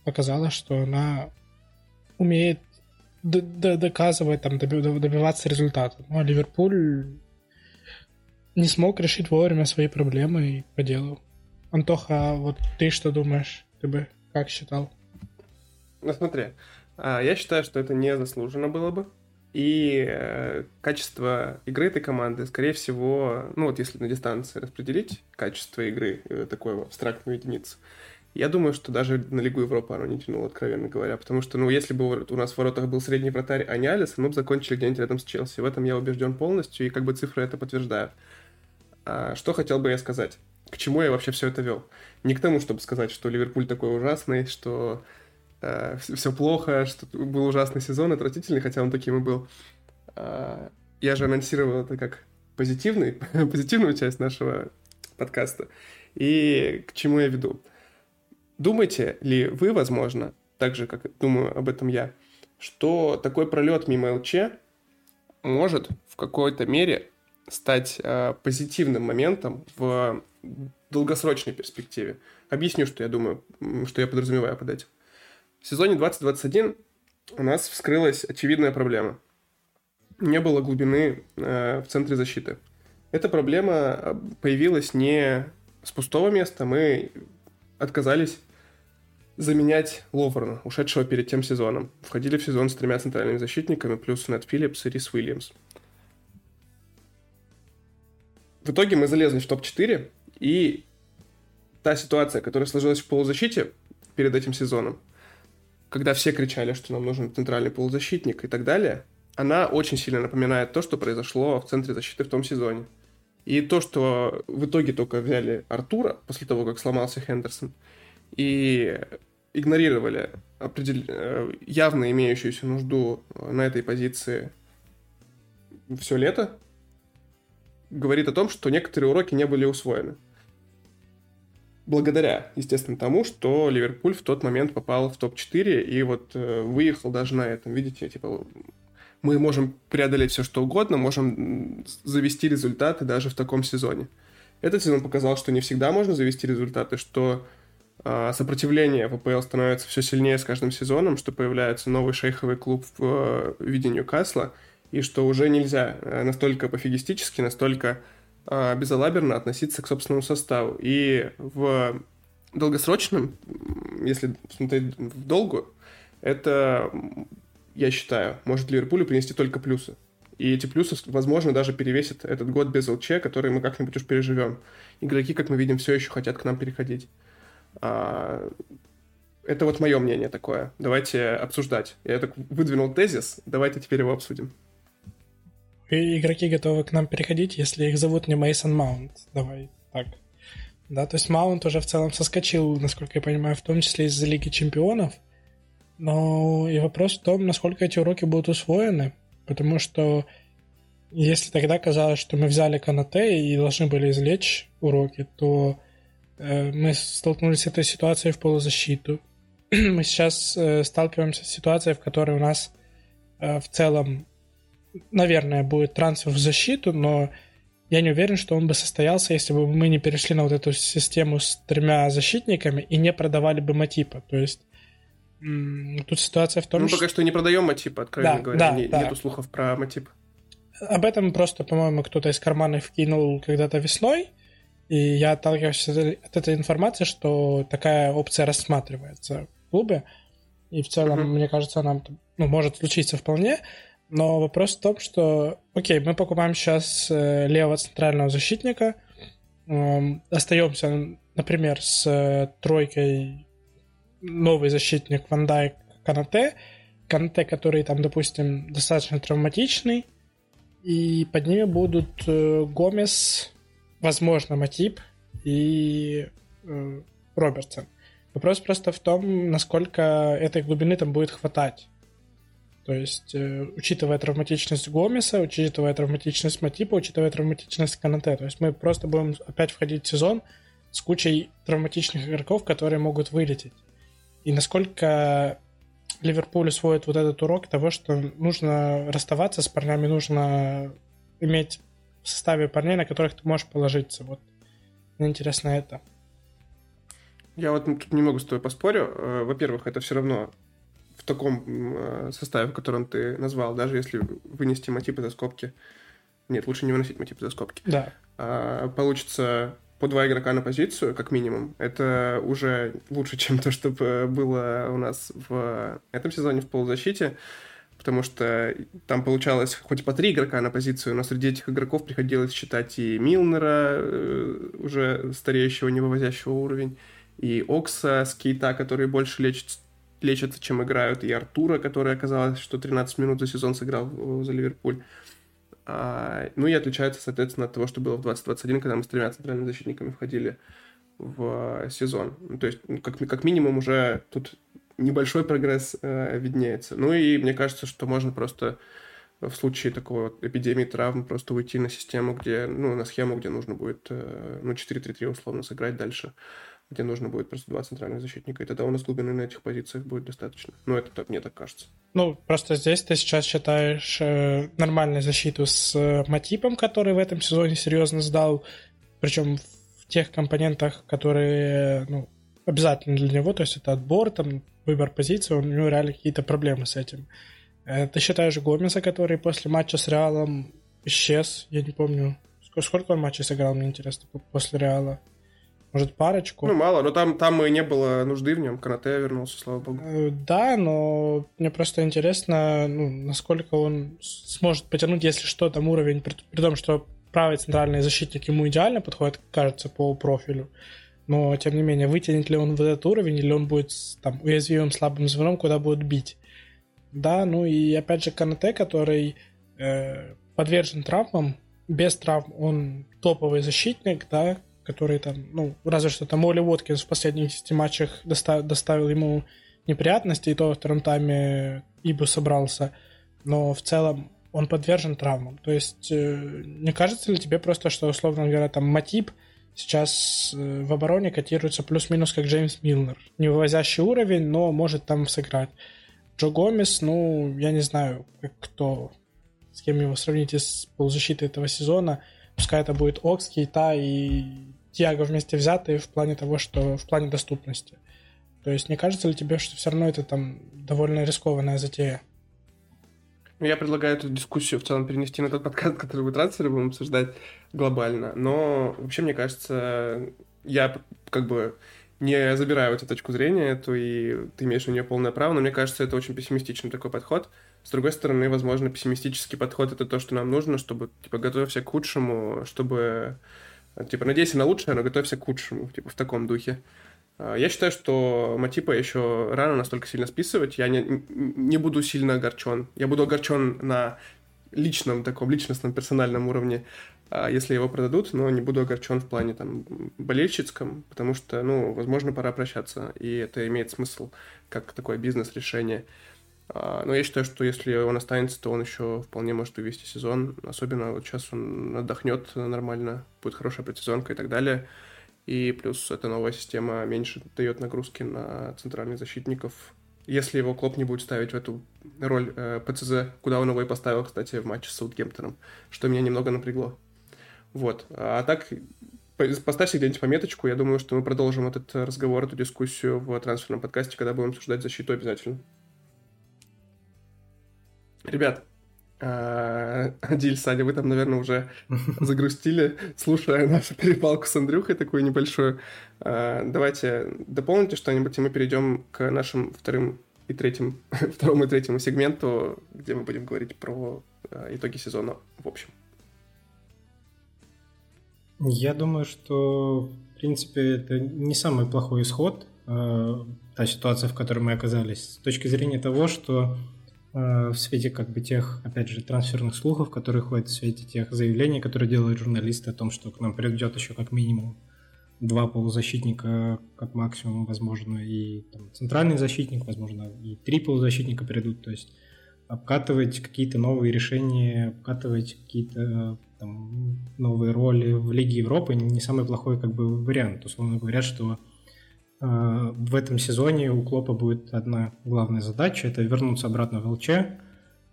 показала, что она умеет доказывать, там, добиваться результата. Ну, а Ливерпуль не смог решить вовремя свои проблемы и по делу. Антоха, вот ты что думаешь? Ты бы как считал? Ну смотри, а, я считаю, что это не заслуженно было бы. И э, качество игры этой команды, скорее всего, ну вот если на дистанции распределить качество игры, э, такую абстрактную единицу, я думаю, что даже на Лигу Европы оно не тянуло, откровенно говоря. Потому что, ну, если бы у нас в воротах был средний вратарь, а не Алис, мы бы закончили где-нибудь рядом с Челси. В этом я убежден полностью, и как бы цифры это подтверждают. А что хотел бы я сказать? К чему я вообще все это вел? Не к тому, чтобы сказать, что Ливерпуль такой ужасный, что э, все плохо, что был ужасный сезон, отвратительный, хотя он таким и был. Э, я же анонсировал это как позитивный, позитивную часть нашего подкаста. И к чему я веду? Думаете ли вы, возможно, так же, как думаю об этом я, что такой пролет мимо ЛЧ может в какой-то мере стать э, позитивным моментом в долгосрочной перспективе. Объясню, что я думаю, что я подразумеваю под этим. В сезоне 2021 у нас вскрылась очевидная проблема. Не было глубины э, в центре защиты. Эта проблема э, появилась не с пустого места. Мы отказались заменять Ловерна, ушедшего перед тем сезоном. Входили в сезон с тремя центральными защитниками, плюс Нед Филлипс и Рис Уильямс. В итоге мы залезли в топ-4, и та ситуация, которая сложилась в полузащите перед этим сезоном, когда все кричали, что нам нужен центральный полузащитник и так далее, она очень сильно напоминает то, что произошло в центре защиты в том сезоне. И то, что в итоге только взяли Артура после того, как сломался Хендерсон, и игнорировали определ... Э, явно имеющуюся нужду на этой позиции все лето, говорит о том, что некоторые уроки не были усвоены благодаря, естественно, тому, что Ливерпуль в тот момент попал в топ-4 и вот э, выехал даже на этом. Видите, типа, мы можем преодолеть все, что угодно, можем завести результаты даже в таком сезоне. Этот сезон показал, что не всегда можно завести результаты, что э, сопротивление в АПЛ становится все сильнее с каждым сезоном, что появляется новый шейховый клуб в э, виде Ньюкасла, и что уже нельзя э, настолько пофигистически, настолько а, безалаберно относиться к собственному составу. И в долгосрочном, если смотреть в долгу, это, я считаю, может Ливерпулю принести только плюсы. И эти плюсы, возможно, даже перевесят этот год без ЛЧ, который мы как-нибудь уж переживем. Игроки, как мы видим, все еще хотят к нам переходить. А, это вот мое мнение такое. Давайте обсуждать. Я так выдвинул тезис, давайте теперь его обсудим игроки готовы к нам переходить, если их зовут не Мейсон Маунт. Давай так. Да, то есть Маунт уже в целом соскочил, насколько я понимаю, в том числе из-за Лиги Чемпионов. Но и вопрос в том, насколько эти уроки будут усвоены. Потому что если тогда казалось, что мы взяли Канате и должны были извлечь уроки, то мы столкнулись с этой ситуацией в полузащиту. мы сейчас э, сталкиваемся с ситуацией, в которой у нас э, в целом, наверное, будет трансфер в защиту, но я не уверен, что он бы состоялся, если бы мы не перешли на вот эту систему с тремя защитниками и не продавали бы Матипа. То есть тут ситуация в том, что... Мы пока что не продаем Матипа, откровенно да, говоря. Да, не, да. Нету слухов про Матип. Об этом просто, по-моему, кто-то из карманов вкинул когда-то весной, и я отталкиваюсь от этой информации, что такая опция рассматривается в клубе, и в целом, mm-hmm. мне кажется, она ну, может случиться вполне. Но вопрос в том, что, окей, мы покупаем сейчас э, левого центрального защитника, эм, остаемся, например, с э, тройкой новый защитник Ван Дайк Канате, Канате, который там, допустим, достаточно травматичный, и под ними будут э, Гомес, возможно, Матип и Робертсон. Вопрос просто в том, насколько этой глубины там будет хватать. То есть, э, учитывая травматичность Гомеса, учитывая травматичность Матипа, учитывая травматичность Канате. То есть мы просто будем опять входить в сезон с кучей травматичных игроков, которые могут вылететь. И насколько Ливерпуль усвоит вот этот урок того, что нужно расставаться с парнями, нужно иметь в составе парней, на которых ты можешь положиться. Вот мне интересно это. Я вот тут немного с тобой поспорю. Э, во-первых, это все равно в таком э, составе, в котором ты назвал, даже если вынести Матипа за скобки. Нет, лучше не выносить Матипа за скобки. Да. А, получится по два игрока на позицию, как минимум. Это уже лучше, чем то, что было у нас в этом сезоне в полузащите. Потому что там получалось хоть по три игрока на позицию, но среди этих игроков приходилось считать и Милнера, э, уже стареющего, не вывозящего уровень, и Окса с Кейта, которые больше лечат, лечатся, чем играют, и Артура, который оказалось, что 13 минут за сезон сыграл за Ливерпуль. А, ну и отличается, соответственно, от того, что было в 2021, когда мы с тремя центральными защитниками входили в сезон. Ну, то есть, ну, как, как минимум, уже тут небольшой прогресс э, виднеется. Ну и мне кажется, что можно просто в случае такой вот эпидемии травм просто уйти на систему, где, ну, на схему, где нужно будет, э, ну, 4-3-3 условно сыграть дальше где нужно будет просто два центральных защитника, и тогда у нас глубины на этих позициях будет достаточно. Ну, это так, мне так кажется. Ну, просто здесь ты сейчас считаешь э, нормальную защиту с э, Матипом, который в этом сезоне серьезно сдал, причем в тех компонентах, которые ну, обязательны для него, то есть это отбор, там, выбор позиции, у него реально какие-то проблемы с этим. Э, ты считаешь Гомеса, который после матча с Реалом исчез, я не помню, сколько он матчей сыграл, мне интересно, после Реала? Может, парочку? Ну, мало, но там, там и не было нужды в нем. Канате вернулся, слава богу. Э, да, но мне просто интересно, ну, насколько он сможет потянуть, если что, там уровень, при, при том, что правый центральный защитник ему идеально подходит, кажется, по профилю. Но, тем не менее, вытянет ли он в этот уровень, или он будет там уязвимым слабым звеном, куда будет бить. Да, ну и опять же Канате, который э, подвержен травмам, без травм он топовый защитник, да, который там, ну, разве что там Оли Уоткинс в последних 10 матчах доста- доставил ему неприятности, и то во втором тайме Ибу собрался, но в целом он подвержен травмам. То есть э, не кажется ли тебе просто, что, условно говоря, там Матип сейчас э, в обороне котируется плюс-минус как Джеймс Милнер. Не вывозящий уровень, но может там сыграть. Джо Гомес, ну, я не знаю, кто, с кем его сравнить из полузащиты этого сезона. Пускай это будет Окс, Кейта и Тиаго вместе взятые в плане того, что в плане доступности. То есть не кажется ли тебе, что все равно это там довольно рискованная затея? Ну, я предлагаю эту дискуссию в целом перенести на тот подкаст, который мы трансферы будем обсуждать глобально. Но вообще, мне кажется, я как бы не забираю эту точку зрения, эту, и ты имеешь на нее полное право, но мне кажется, это очень пессимистичный такой подход. С другой стороны, возможно, пессимистический подход — это то, что нам нужно, чтобы, типа, готовься к худшему, чтобы Типа, надейся на лучшее, но готовься к худшему, типа, в таком духе. А, я считаю, что Матипа еще рано настолько сильно списывать. Я не, не буду сильно огорчен. Я буду огорчен на личном, таком личностном, персональном уровне, а, если его продадут, но не буду огорчен в плане там болельщицком, потому что, ну, возможно, пора прощаться, и это имеет смысл как такое бизнес-решение. А, но я считаю, что если он останется, то он еще вполне может увести сезон. Особенно вот сейчас он отдохнет нормально, будет хорошая предсезонка и так далее. И плюс эта новая система меньше дает нагрузки на центральных защитников. Если его Клоп не будет ставить в эту роль э, ПЦЗ, куда он его и поставил, кстати, в матче с Саутгемптоном, что меня немного напрягло. Вот. А так, поставьте где-нибудь пометочку. Я думаю, что мы продолжим этот разговор, эту дискуссию в трансферном подкасте, когда будем обсуждать защиту обязательно. Ребят, Диль, Саня, вы там, наверное, уже загрустили, слушая нашу перепалку с Андрюхой такую небольшую. А, давайте дополните что-нибудь, и мы перейдем к нашим вторым и третьим, второму и третьему сегменту, где мы будем говорить про а, итоги сезона в общем. Я думаю, что, в принципе, это не самый плохой исход, та ситуация, в которой мы оказались, с точки зрения того, что в свете как бы тех, опять же, трансферных слухов, которые ходят в свете тех заявлений, которые делают журналисты о том, что к нам придет еще как минимум два полузащитника, как максимум, возможно, и там, центральный защитник, возможно, и три полузащитника придут. То есть обкатывать какие-то новые решения, обкатывать какие-то там, новые роли в Лиге Европы не самый плохой как бы вариант. Условно говоря, что Э, в этом сезоне у Клопа будет одна главная задача – это вернуться обратно в ЛЧ,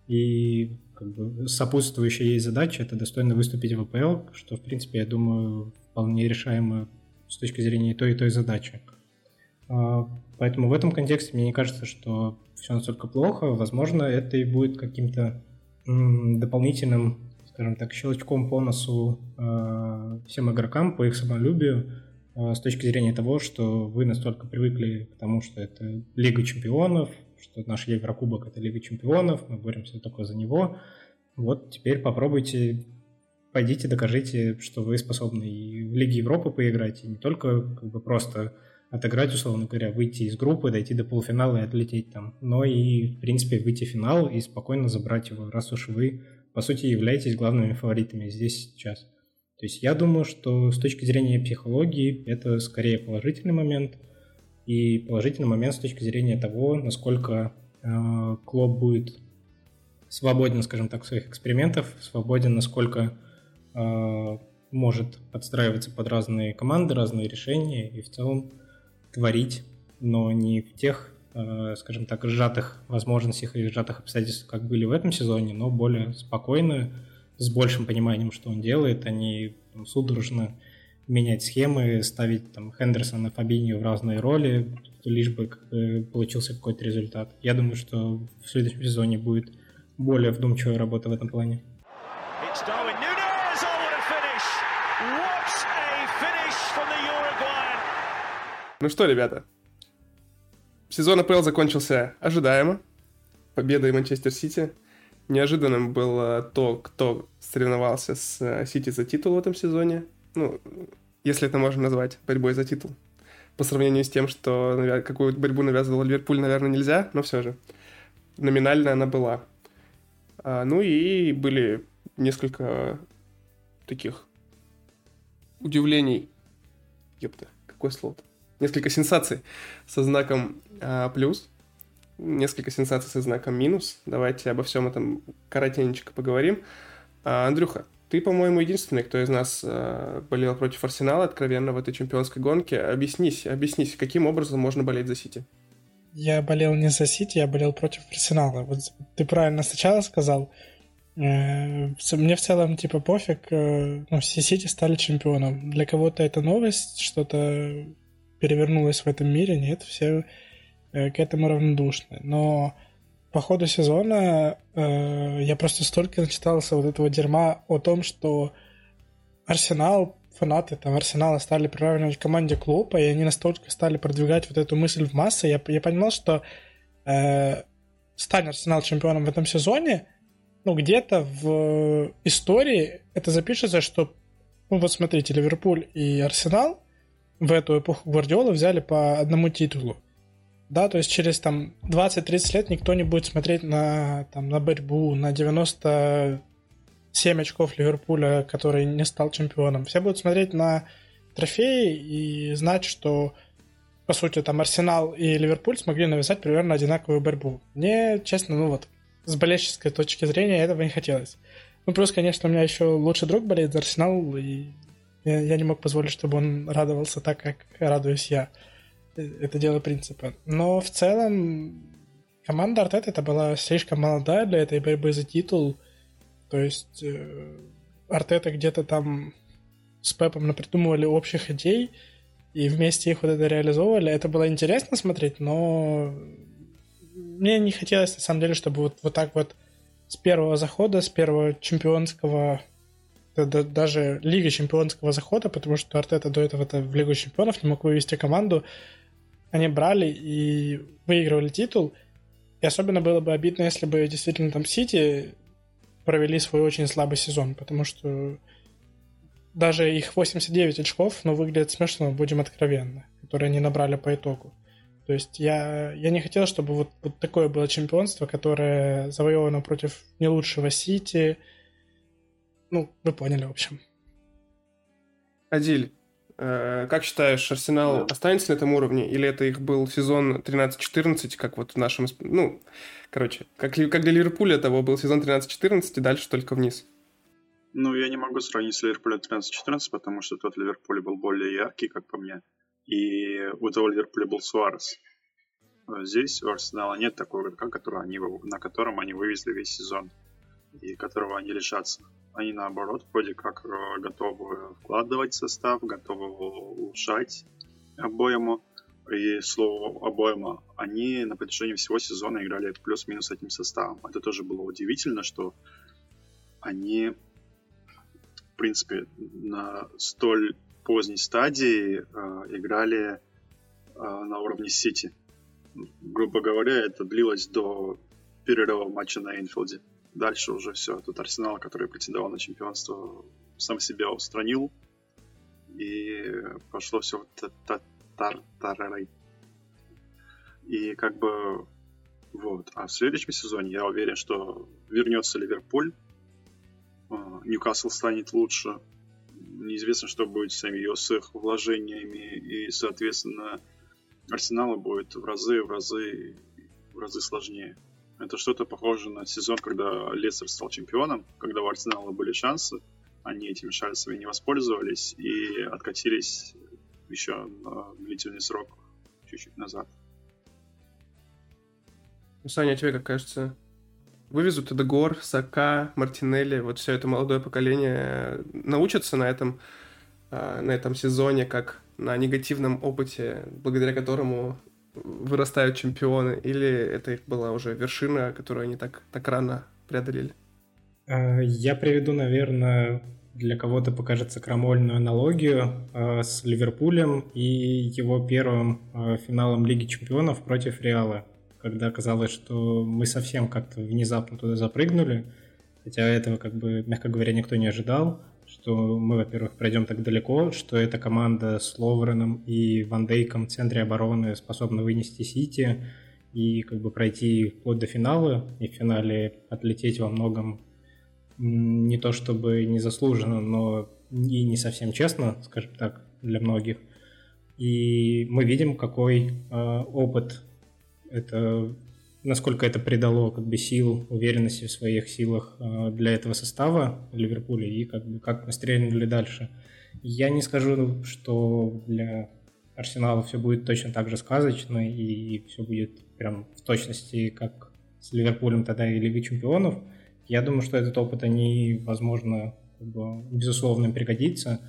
и как бы, сопутствующая ей задача – это достойно выступить в АПЛ, что, в принципе, я думаю, вполне решаемо с точки зрения и той, и той задачи. Э, поэтому в этом контексте мне не кажется, что все настолько плохо. Возможно, это и будет каким-то дополнительным, скажем так, щелчком по носу э, всем игрокам, по их самолюбию, с точки зрения того, что вы настолько привыкли к тому, что это Лига чемпионов, что наш Еврокубок – это Лига чемпионов, мы боремся только за него. Вот теперь попробуйте, пойдите, докажите, что вы способны и в Лиге Европы поиграть, и не только как бы просто отыграть, условно говоря, выйти из группы, дойти до полуфинала и отлететь там, но и, в принципе, выйти в финал и спокойно забрать его, раз уж вы, по сути, являетесь главными фаворитами здесь сейчас. То есть я думаю, что с точки зрения психологии это скорее положительный момент, и положительный момент с точки зрения того, насколько э, клуб будет свободен, скажем так, в своих экспериментах, свободен, насколько э, может подстраиваться под разные команды, разные решения и в целом творить, но не в тех, э, скажем так, сжатых возможностях и сжатых обстоятельствах, как были в этом сезоне, но более спокойно, с большим пониманием, что он делает, они там, судорожно менять схемы, ставить там Хендерсона, Фабинью в разные роли, лишь бы получился какой-то результат. Я думаю, что в следующем сезоне будет более вдумчивая работа в этом плане. Ну что, ребята, сезон АПЛ закончился ожидаемо. Победой Манчестер Сити. Неожиданным было то, кто соревновался с э, Сити за титул в этом сезоне. Ну, если это можно назвать борьбой за титул. По сравнению с тем, что какую борьбу навязывал Ливерпуль, наверное, нельзя, но все же. Номинально она была. А, ну и были несколько таких удивлений. Ёпта, какое слово-то? Несколько сенсаций со знаком а, плюс несколько сенсаций со знаком минус. Давайте обо всем этом коротенечко поговорим. А, Андрюха, ты, по-моему, единственный, кто из нас э, болел против Арсенала откровенно в этой чемпионской гонке. Объяснись, объяснись, каким образом можно болеть за Сити? Я болел не за Сити, я болел против Арсенала. Вот ты правильно сначала сказал. Э, мне в целом типа пофиг, э, ну, все Сити стали чемпионом. Для кого-то это новость, что-то перевернулось в этом мире, нет, все к этому равнодушны. Но по ходу сезона э, я просто столько начитался вот этого дерьма о том, что Арсенал, фанаты там Арсенала стали приравнивать к команде клуба, и они настолько стали продвигать вот эту мысль в массы. Я, я понимал, что э, стань Арсенал чемпионом в этом сезоне, ну, где-то в истории это запишется, что, ну, вот смотрите, Ливерпуль и Арсенал в эту эпоху Гвардиолы взяли по одному титулу. Да, то есть через там 20-30 лет никто не будет смотреть на, там, на борьбу, на 97 очков Ливерпуля, который не стал чемпионом. Все будут смотреть на трофеи и знать, что по сути, там Арсенал и Ливерпуль смогли навязать примерно одинаковую борьбу. Мне, честно, ну вот, с болельческой точки зрения этого не хотелось. Ну, плюс, конечно, у меня еще лучший друг болеет за Арсенал, и Я, я не мог позволить, чтобы он радовался так, как радуюсь я. Это дело принципа. Но в целом команда Артета это была слишком молодая для этой борьбы за титул. То есть э, Артета где-то там с Пепом напридумывали общих идей, и вместе их вот это реализовывали. Это было интересно смотреть, но мне не хотелось, на самом деле, чтобы вот, вот так вот с первого захода, с первого чемпионского, даже Лига чемпионского захода, потому что Артета до этого в Лигу чемпионов не мог вывести команду, они брали и выигрывали титул. И особенно было бы обидно, если бы действительно там Сити провели свой очень слабый сезон, потому что даже их 89 очков, но выглядит смешно, будем откровенны, которые они набрали по итогу. То есть я, я не хотел, чтобы вот, вот такое было чемпионство, которое завоевано против не лучшего Сити. Ну, вы поняли, в общем. Адиль, как считаешь, Арсенал останется на этом уровне, или это их был сезон 13-14, как вот в нашем... Ну, короче, как, как для Ливерпуля того был сезон 13-14, и дальше только вниз? Ну, я не могу сравнить с Ливерпулем 13-14, потому что тот Ливерпуль был более яркий, как по мне. И у того Ливерпуля был Суарес. А здесь у Арсенала нет такого игрока, который они, на котором они вывезли весь сезон и которого они лишатся. Они, наоборот, вроде как э, готовы вкладывать в состав, готовы улучшать обоему. И слово обоему, они на протяжении всего сезона играли плюс-минус этим составом. Это тоже было удивительно, что они принципе, на столь поздней стадии э, играли э, на уровне Сити. Грубо говоря, это длилось до перерыва матча на Энфилде. Дальше уже все. Тут Арсенал, который претендовал на чемпионство, сам себя устранил. И пошло все тартарарой. И как бы вот. А в следующем сезоне я уверен, что вернется Ливерпуль а, Ньюкасл станет лучше. Неизвестно, что будет с ее с их вложениями, и, соответственно, Арсенала будет в разы, в разы, в разы сложнее. Это что-то похоже на сезон, когда Лестер стал чемпионом, когда у Арсенала были шансы, они этими шансами не воспользовались и откатились еще на длительный срок чуть-чуть назад. Саня, а тебе как кажется, вывезут Эдегор, Сака, Мартинелли, вот все это молодое поколение научатся на этом, а, на этом сезоне, как на негативном опыте, благодаря которому вырастают чемпионы, или это их была уже вершина, которую они так, так рано преодолели? А, я приведу, наверное, для кого-то покажется крамольную аналогию а, с Ливерпулем и его первым финалом Лиги Чемпионов против Реала когда казалось, что мы совсем как-то внезапно туда запрыгнули, хотя этого, как бы, мягко говоря, никто не ожидал, что мы, во-первых, пройдем так далеко, что эта команда с Ловреном и Ван Дейком в центре обороны способна вынести Сити и как бы пройти вплоть до финала, и в финале отлететь во многом не то чтобы незаслуженно, но и не совсем честно, скажем так, для многих. И мы видим, какой э, опыт это насколько это придало как бы сил, уверенности в своих силах э, для этого состава Ливерпуля и как бы как мы стрельнули дальше. Я не скажу, что для Арсенала все будет точно так же сказочно и все будет прям в точности, как с Ливерпулем тогда и Лиги Чемпионов. Я думаю, что этот опыт они, возможно, как бы, безусловно пригодится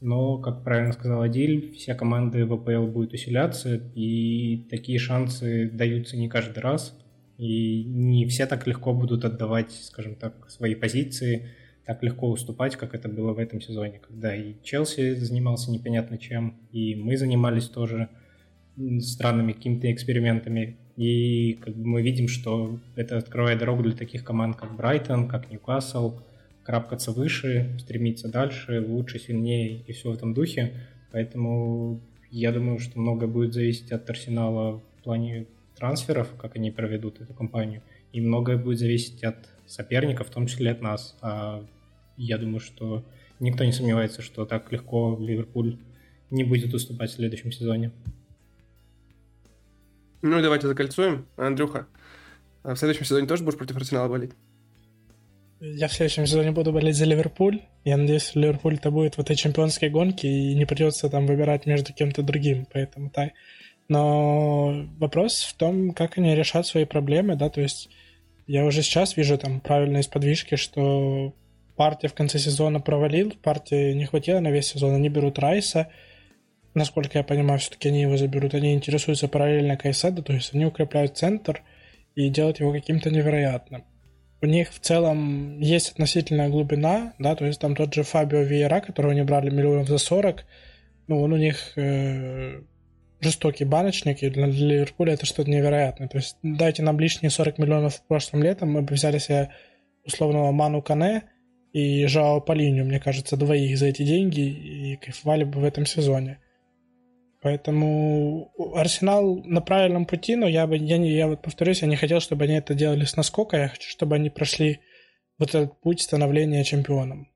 но, как правильно сказал Адиль, все команды ВПЛ будут усиляться, и такие шансы даются не каждый раз, и не все так легко будут отдавать, скажем так, свои позиции, так легко уступать, как это было в этом сезоне, когда и Челси занимался непонятно чем, и мы занимались тоже странными какими-то экспериментами. И как бы мы видим, что это открывает дорогу для таких команд, как Брайтон, как Ньюкасл, карабкаться выше, стремиться дальше, лучше, сильнее и все в этом духе. Поэтому я думаю, что многое будет зависеть от Арсенала в плане трансферов, как они проведут эту кампанию, и многое будет зависеть от соперников, в том числе от нас. А я думаю, что никто не сомневается, что так легко Ливерпуль не будет уступать в следующем сезоне. Ну, давайте закольцуем. Андрюха, а в следующем сезоне тоже будешь против Арсенала болеть? Я в следующем сезоне буду болеть за Ливерпуль. Я надеюсь, Ливерпуль это будет в этой чемпионской гонке и не придется там выбирать между кем-то другим. Поэтому так. Но вопрос в том, как они решат свои проблемы, да, то есть я уже сейчас вижу там правильные сподвижки, что партия в конце сезона провалил, партии не хватило на весь сезон, они берут Райса, насколько я понимаю, все-таки они его заберут, они интересуются параллельно Кайседо, то есть они укрепляют центр и делают его каким-то невероятным. У них в целом есть относительная глубина, да, то есть там тот же Фабио Виера, которого они брали миллионов за 40, ну, он у них э, жестокий баночник, и для Ливерпуля это что-то невероятное. То есть дайте нам лишние 40 миллионов прошлым летом, мы бы взяли себе условного Ману Кане и Жао Полиню, мне кажется, двоих за эти деньги и кайфовали бы в этом сезоне. Поэтому Арсенал на правильном пути, но я бы, я, не, я вот повторюсь, я не хотел, чтобы они это делали с наскока, я хочу, чтобы они прошли вот этот путь становления чемпионом.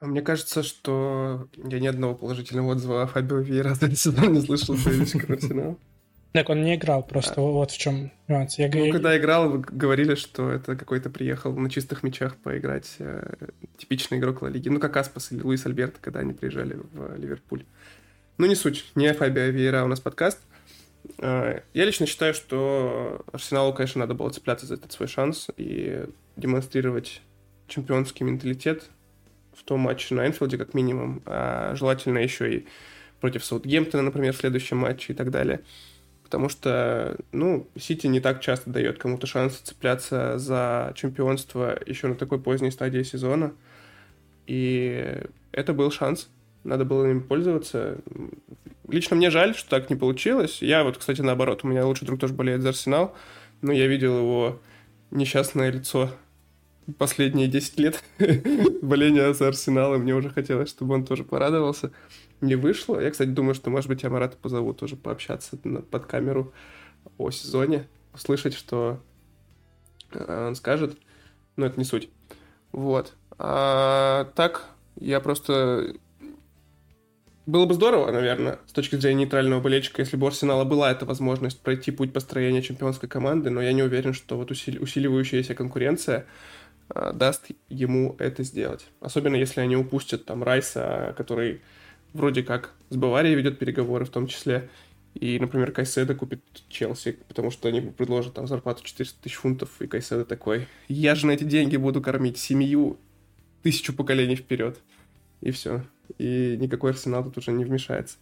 А мне кажется, что я ни одного положительного отзыва о Фабио Вейра за сезон не слышал за Арсенал. Так он не играл, просто а. вот в чем нюанс. Я... Ну, когда играл, говорили, что это какой-то приехал на чистых мячах поиграть э, типичный игрок Ла Лиги. Ну, как Аспас или Луис Альберто, когда они приезжали в Ливерпуль. Ну, не суть, не Фабио Вейра у нас подкаст. А, я лично считаю, что Арсеналу, конечно, надо было цепляться за этот свой шанс и демонстрировать чемпионский менталитет в том матче на Энфилде, как минимум, а желательно еще и против Саутгемптона, например, в следующем матче и так далее. Потому что, ну, Сити не так часто дает кому-то шанс цепляться за чемпионство еще на такой поздней стадии сезона. И это был шанс надо было им пользоваться. Лично мне жаль, что так не получилось. Я вот, кстати, наоборот, у меня лучший друг тоже болеет за Арсенал, но я видел его несчастное лицо последние 10 лет боления за Арсенал, и мне уже хотелось, чтобы он тоже порадовался. Не вышло. Я, кстати, думаю, что, может быть, я Марата позову тоже пообщаться под камеру о сезоне, услышать, что э, он скажет. Но это не суть. Вот. А так, я просто было бы здорово, наверное, с точки зрения нейтрального болельщика, если бы у Арсенала была эта возможность пройти путь построения чемпионской команды, но я не уверен, что вот усили- усиливающаяся конкуренция э, даст ему это сделать. Особенно если они упустят там Райса, который вроде как с Баварией ведет переговоры в том числе, и, например, Кайседа купит Челси, потому что они предложат там зарплату 400 тысяч фунтов, и Кайседа такой, я же на эти деньги буду кормить семью тысячу поколений вперед. И все и никакой арсенал тут уже не вмешается.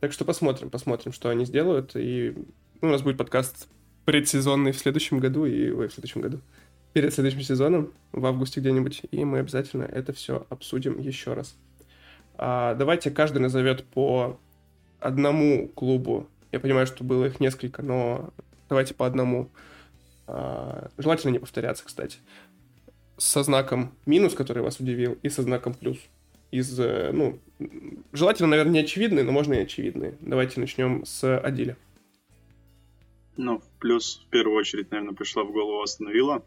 Так что посмотрим, посмотрим, что они сделают. И ну, у нас будет подкаст предсезонный в следующем году, и ой, в следующем году, перед следующим сезоном, в августе где-нибудь, и мы обязательно это все обсудим еще раз. А, давайте каждый назовет по одному клубу. Я понимаю, что было их несколько, но давайте по одному. А, желательно не повторяться, кстати. Со знаком минус, который вас удивил, и со знаком плюс из, э, ну, желательно, наверное, не очевидные, но можно и очевидные. Давайте начнем с Адиля. Ну, плюс, в первую очередь, наверное, пришла в голову остановила.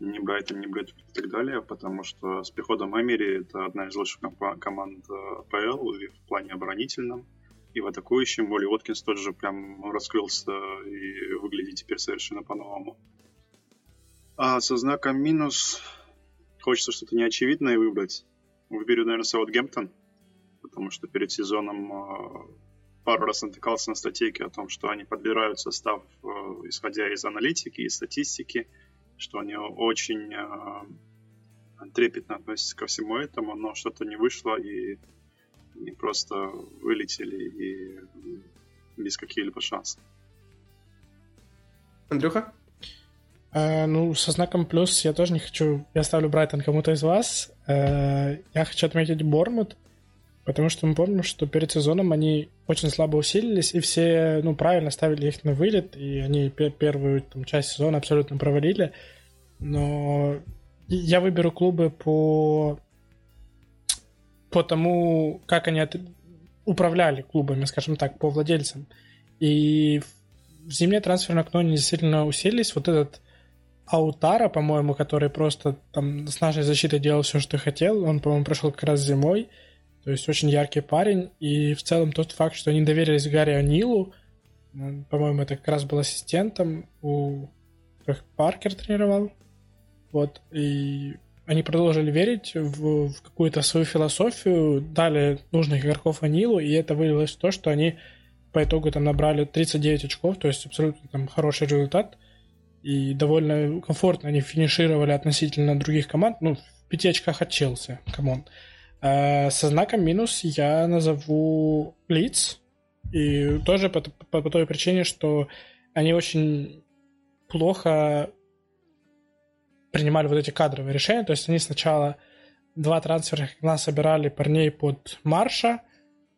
Не Брайтон, не Брэдфорд и так далее, потому что с приходом Эмери это одна из лучших команд э, ПЛ и в плане оборонительном, и в атакующем. Уолли Уоткинс тот же прям раскрылся и выглядит теперь совершенно по-новому. А со знаком минус хочется что-то неочевидное выбрать. Выберу, наверное, Саутгемптон, потому что перед сезоном э, пару раз натыкался на статейки о том, что они подбирают состав, э, исходя из аналитики и статистики, что они очень э, трепетно относятся ко всему этому, но что-то не вышло, и они просто вылетели и без каких-либо шансов. Андрюха? Э, ну, со знаком плюс я тоже не хочу... Я ставлю Брайтон кому-то из вас. Э, я хочу отметить Бормут, потому что мы помним, что перед сезоном они очень слабо усилились, и все, ну, правильно ставили их на вылет, и они первую там, часть сезона абсолютно провалили. Но я выберу клубы по по тому, как они от... управляли клубами, скажем так, по владельцам. И в зимнее трансферное окно они действительно усилились. Вот этот Аутара, по-моему, который просто там с нашей защитой делал все, что хотел. Он, по-моему, пришел как раз зимой. То есть очень яркий парень. И в целом тот факт, что они доверились Гарри Анилу, по-моему, это как раз был ассистентом у... Паркер тренировал? вот, и они продолжили верить в, в какую-то свою философию, дали нужных игроков О'Нилу, и это вылилось в то, что они по итогу там набрали 39 очков, то есть абсолютно там хороший результат, и довольно комфортно они финишировали относительно других команд, ну, в пяти очках от Челси, come on. А со знаком минус я назову Лидс, и тоже по, по, по той причине, что они очень плохо принимали вот эти кадровые решения. То есть они сначала два трансферных окна собирали парней под Марша,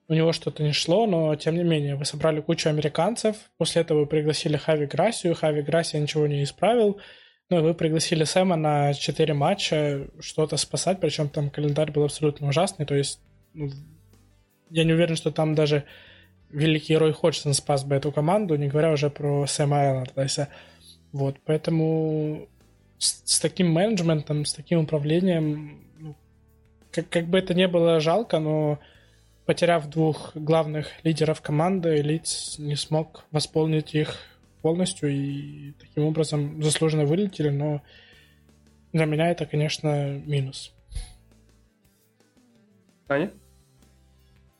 у него что-то не шло, но тем не менее вы собрали кучу американцев, после этого вы пригласили Хави Грасию, Хави Грасия ничего не исправил, ну и вы пригласили Сэма на 4 матча что-то спасать, причем там календарь был абсолютно ужасный, то есть ну, я не уверен, что там даже великий Рой Ходжсон спас бы эту команду, не говоря уже про Сэма Айлардайса. Вот, поэтому с, с таким менеджментом, с таким управлением, ну, как, как бы это не было жалко, но потеряв двух главных лидеров команды, Лиц не смог восполнить их полностью и таким образом заслуженно вылетели, но для меня это, конечно, минус. Аня?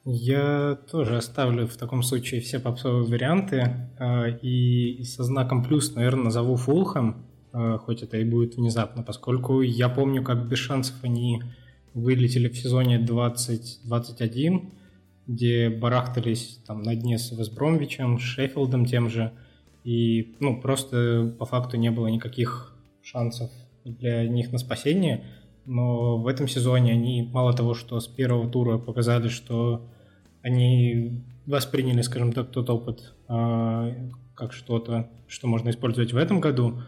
Я тоже оставлю в таком случае все попсовые варианты а, и со знаком плюс, наверное, назову Фулхэм, а, хоть это и будет внезапно, поскольку я помню, как без шансов они вылетели в сезоне 2021, где барахтались там на дне с Весбромвичем, Шеффилдом тем же, и ну, просто по факту не было никаких шансов для них на спасение, но в этом сезоне они мало того, что с первого тура показали, что они восприняли, скажем так, тот опыт а, как что-то, что можно использовать в этом году.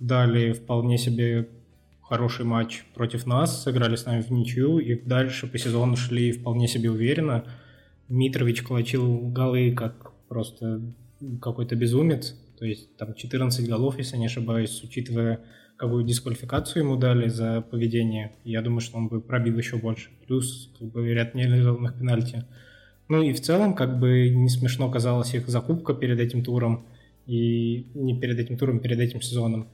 Дали вполне себе хороший матч против нас, сыграли с нами в ничью, и дальше по сезону шли вполне себе уверенно. Митрович колочил голы как просто какой-то безумец, то есть там 14 голов, если не ошибаюсь, учитывая, какую дисквалификацию ему дали за поведение, я думаю, что он бы пробил еще больше. Плюс как бы, ряд нереализованных пенальти. Ну и в целом, как бы не смешно казалась их закупка перед этим туром, и не перед этим туром, перед этим сезоном.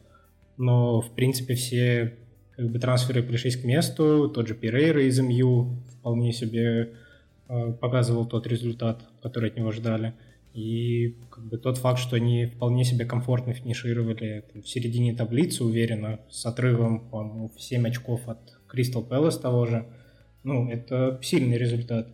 Но, в принципе, все как бы, трансферы пришлись к месту. Тот же Перейра из МЮ вполне себе э, показывал тот результат, который от него ждали. И как бы, тот факт, что они вполне себе комфортно финишировали там, в середине таблицы, уверенно, с отрывом, по-моему, в 7 очков от Кристал Пэлас того же, ну, это сильный результат.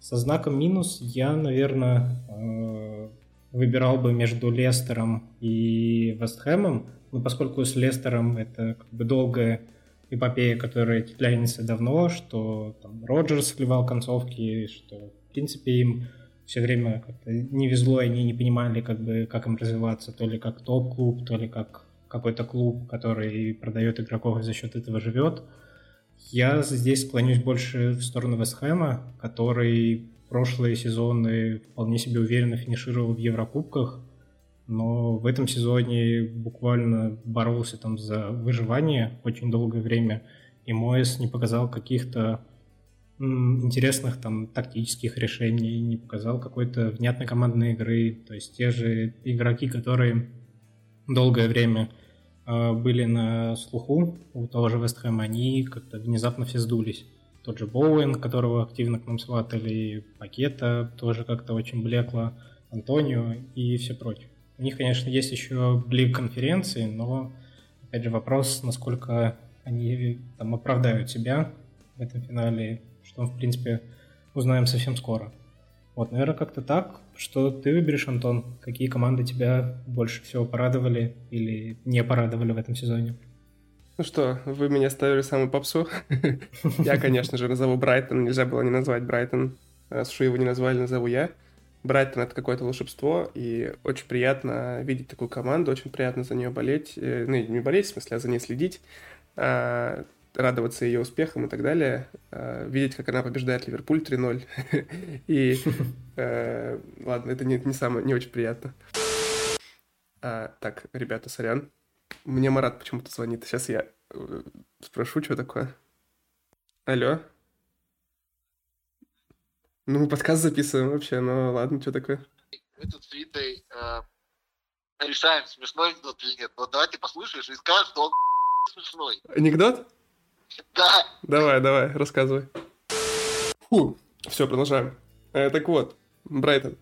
Со знаком минус я, наверное, э, выбирал бы между Лестером и Вестхэмом, но поскольку с Лестером это как бы долгая эпопея, которая тянется давно, что там Роджерс сливал концовки, что в принципе им все время как-то не везло, и они не понимали, как бы, как им развиваться, то ли как топ-клуб, то ли как какой-то клуб, который продает игроков и за счет этого живет. Я здесь склонюсь больше в сторону Вестхэма, который прошлые сезоны вполне себе уверенно финишировал в Еврокубках, но в этом сезоне буквально боролся там за выживание очень долгое время, и Моэс не показал каких-то интересных там тактических решений, не показал какой-то внятной командной игры. То есть те же игроки, которые долгое время а, были на слуху у того же Вестхэма, они как-то внезапно все сдулись. Тот же Боуэн, которого активно к нам сватали, Пакета тоже как-то очень блекло, Антонио и все прочее. У них, конечно, есть еще блик конференции, но, опять же, вопрос, насколько они там оправдают себя в этом финале, что мы, в принципе, узнаем совсем скоро. Вот, наверное, как-то так. Что ты выберешь, Антон? Какие команды тебя больше всего порадовали или не порадовали в этом сезоне? Ну что, вы меня ставили самую попсу. Я, конечно же, назову Брайтон. Нельзя было не назвать Брайтон. Раз уж его не назвали, назову я. Брайтон — это какое-то волшебство, и очень приятно видеть такую команду, очень приятно за нее болеть. Э, ну, не болеть, в смысле, а за ней следить. А, радоваться ее успехам и так далее, э, видеть, как она побеждает Ливерпуль 3-0. И э, ладно, это не, не самое, не очень приятно. А, так, ребята, сорян. Мне Марат почему-то звонит. Сейчас я э, спрошу, что такое. Алло? Ну, мы подкаст записываем вообще, ну ладно, что такое? Мы тут с Витой э, решаем, смешной анекдот или нет. Вот давайте послушаешь и скажешь, что он смешной. Анекдот? Да. Давай, давай, рассказывай. Фу, все, продолжаем. Э, так вот, Брайтон.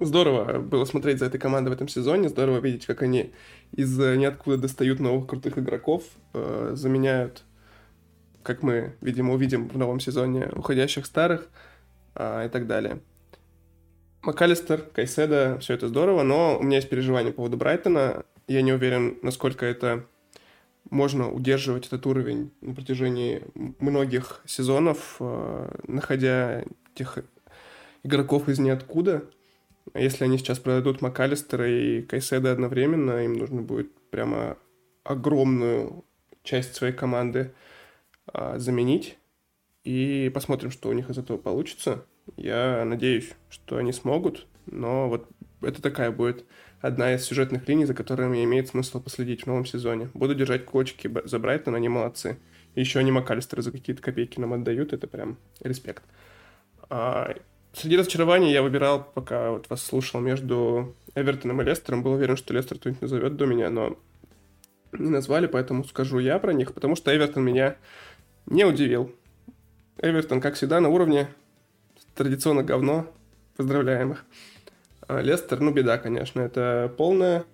Здорово было смотреть за этой командой в этом сезоне, здорово видеть, как они из ниоткуда достают новых крутых игроков, э, заменяют, как мы, видимо, увидим в новом сезоне, уходящих старых э, и так далее. МакАлистер, Кайседа, все это здорово, но у меня есть переживания по поводу Брайтона. Я не уверен, насколько это можно удерживать этот уровень на протяжении многих сезонов, э, находя тех игроков из ниоткуда. Если они сейчас продадут МакАлистера и Кайседа одновременно, им нужно будет прямо огромную часть своей команды а, заменить. И посмотрим, что у них из этого получится. Я надеюсь, что они смогут, но вот это такая будет одна из сюжетных линий, за которыми имеет смысл последить в новом сезоне. Буду держать кочки за Брайтон, они молодцы. еще они МакАлистера за какие-то копейки нам отдают, это прям респект. А, среди разочарований я выбирал, пока вот вас слушал, между Эвертоном и Лестером. Был уверен, что Лестер кто-нибудь назовет до меня, но не назвали, поэтому скажу я про них, потому что Эвертон меня не удивил. Эвертон, как всегда, на уровне традиционно говно. Поздравляем их. А Лестер, ну, беда, конечно. Это полная.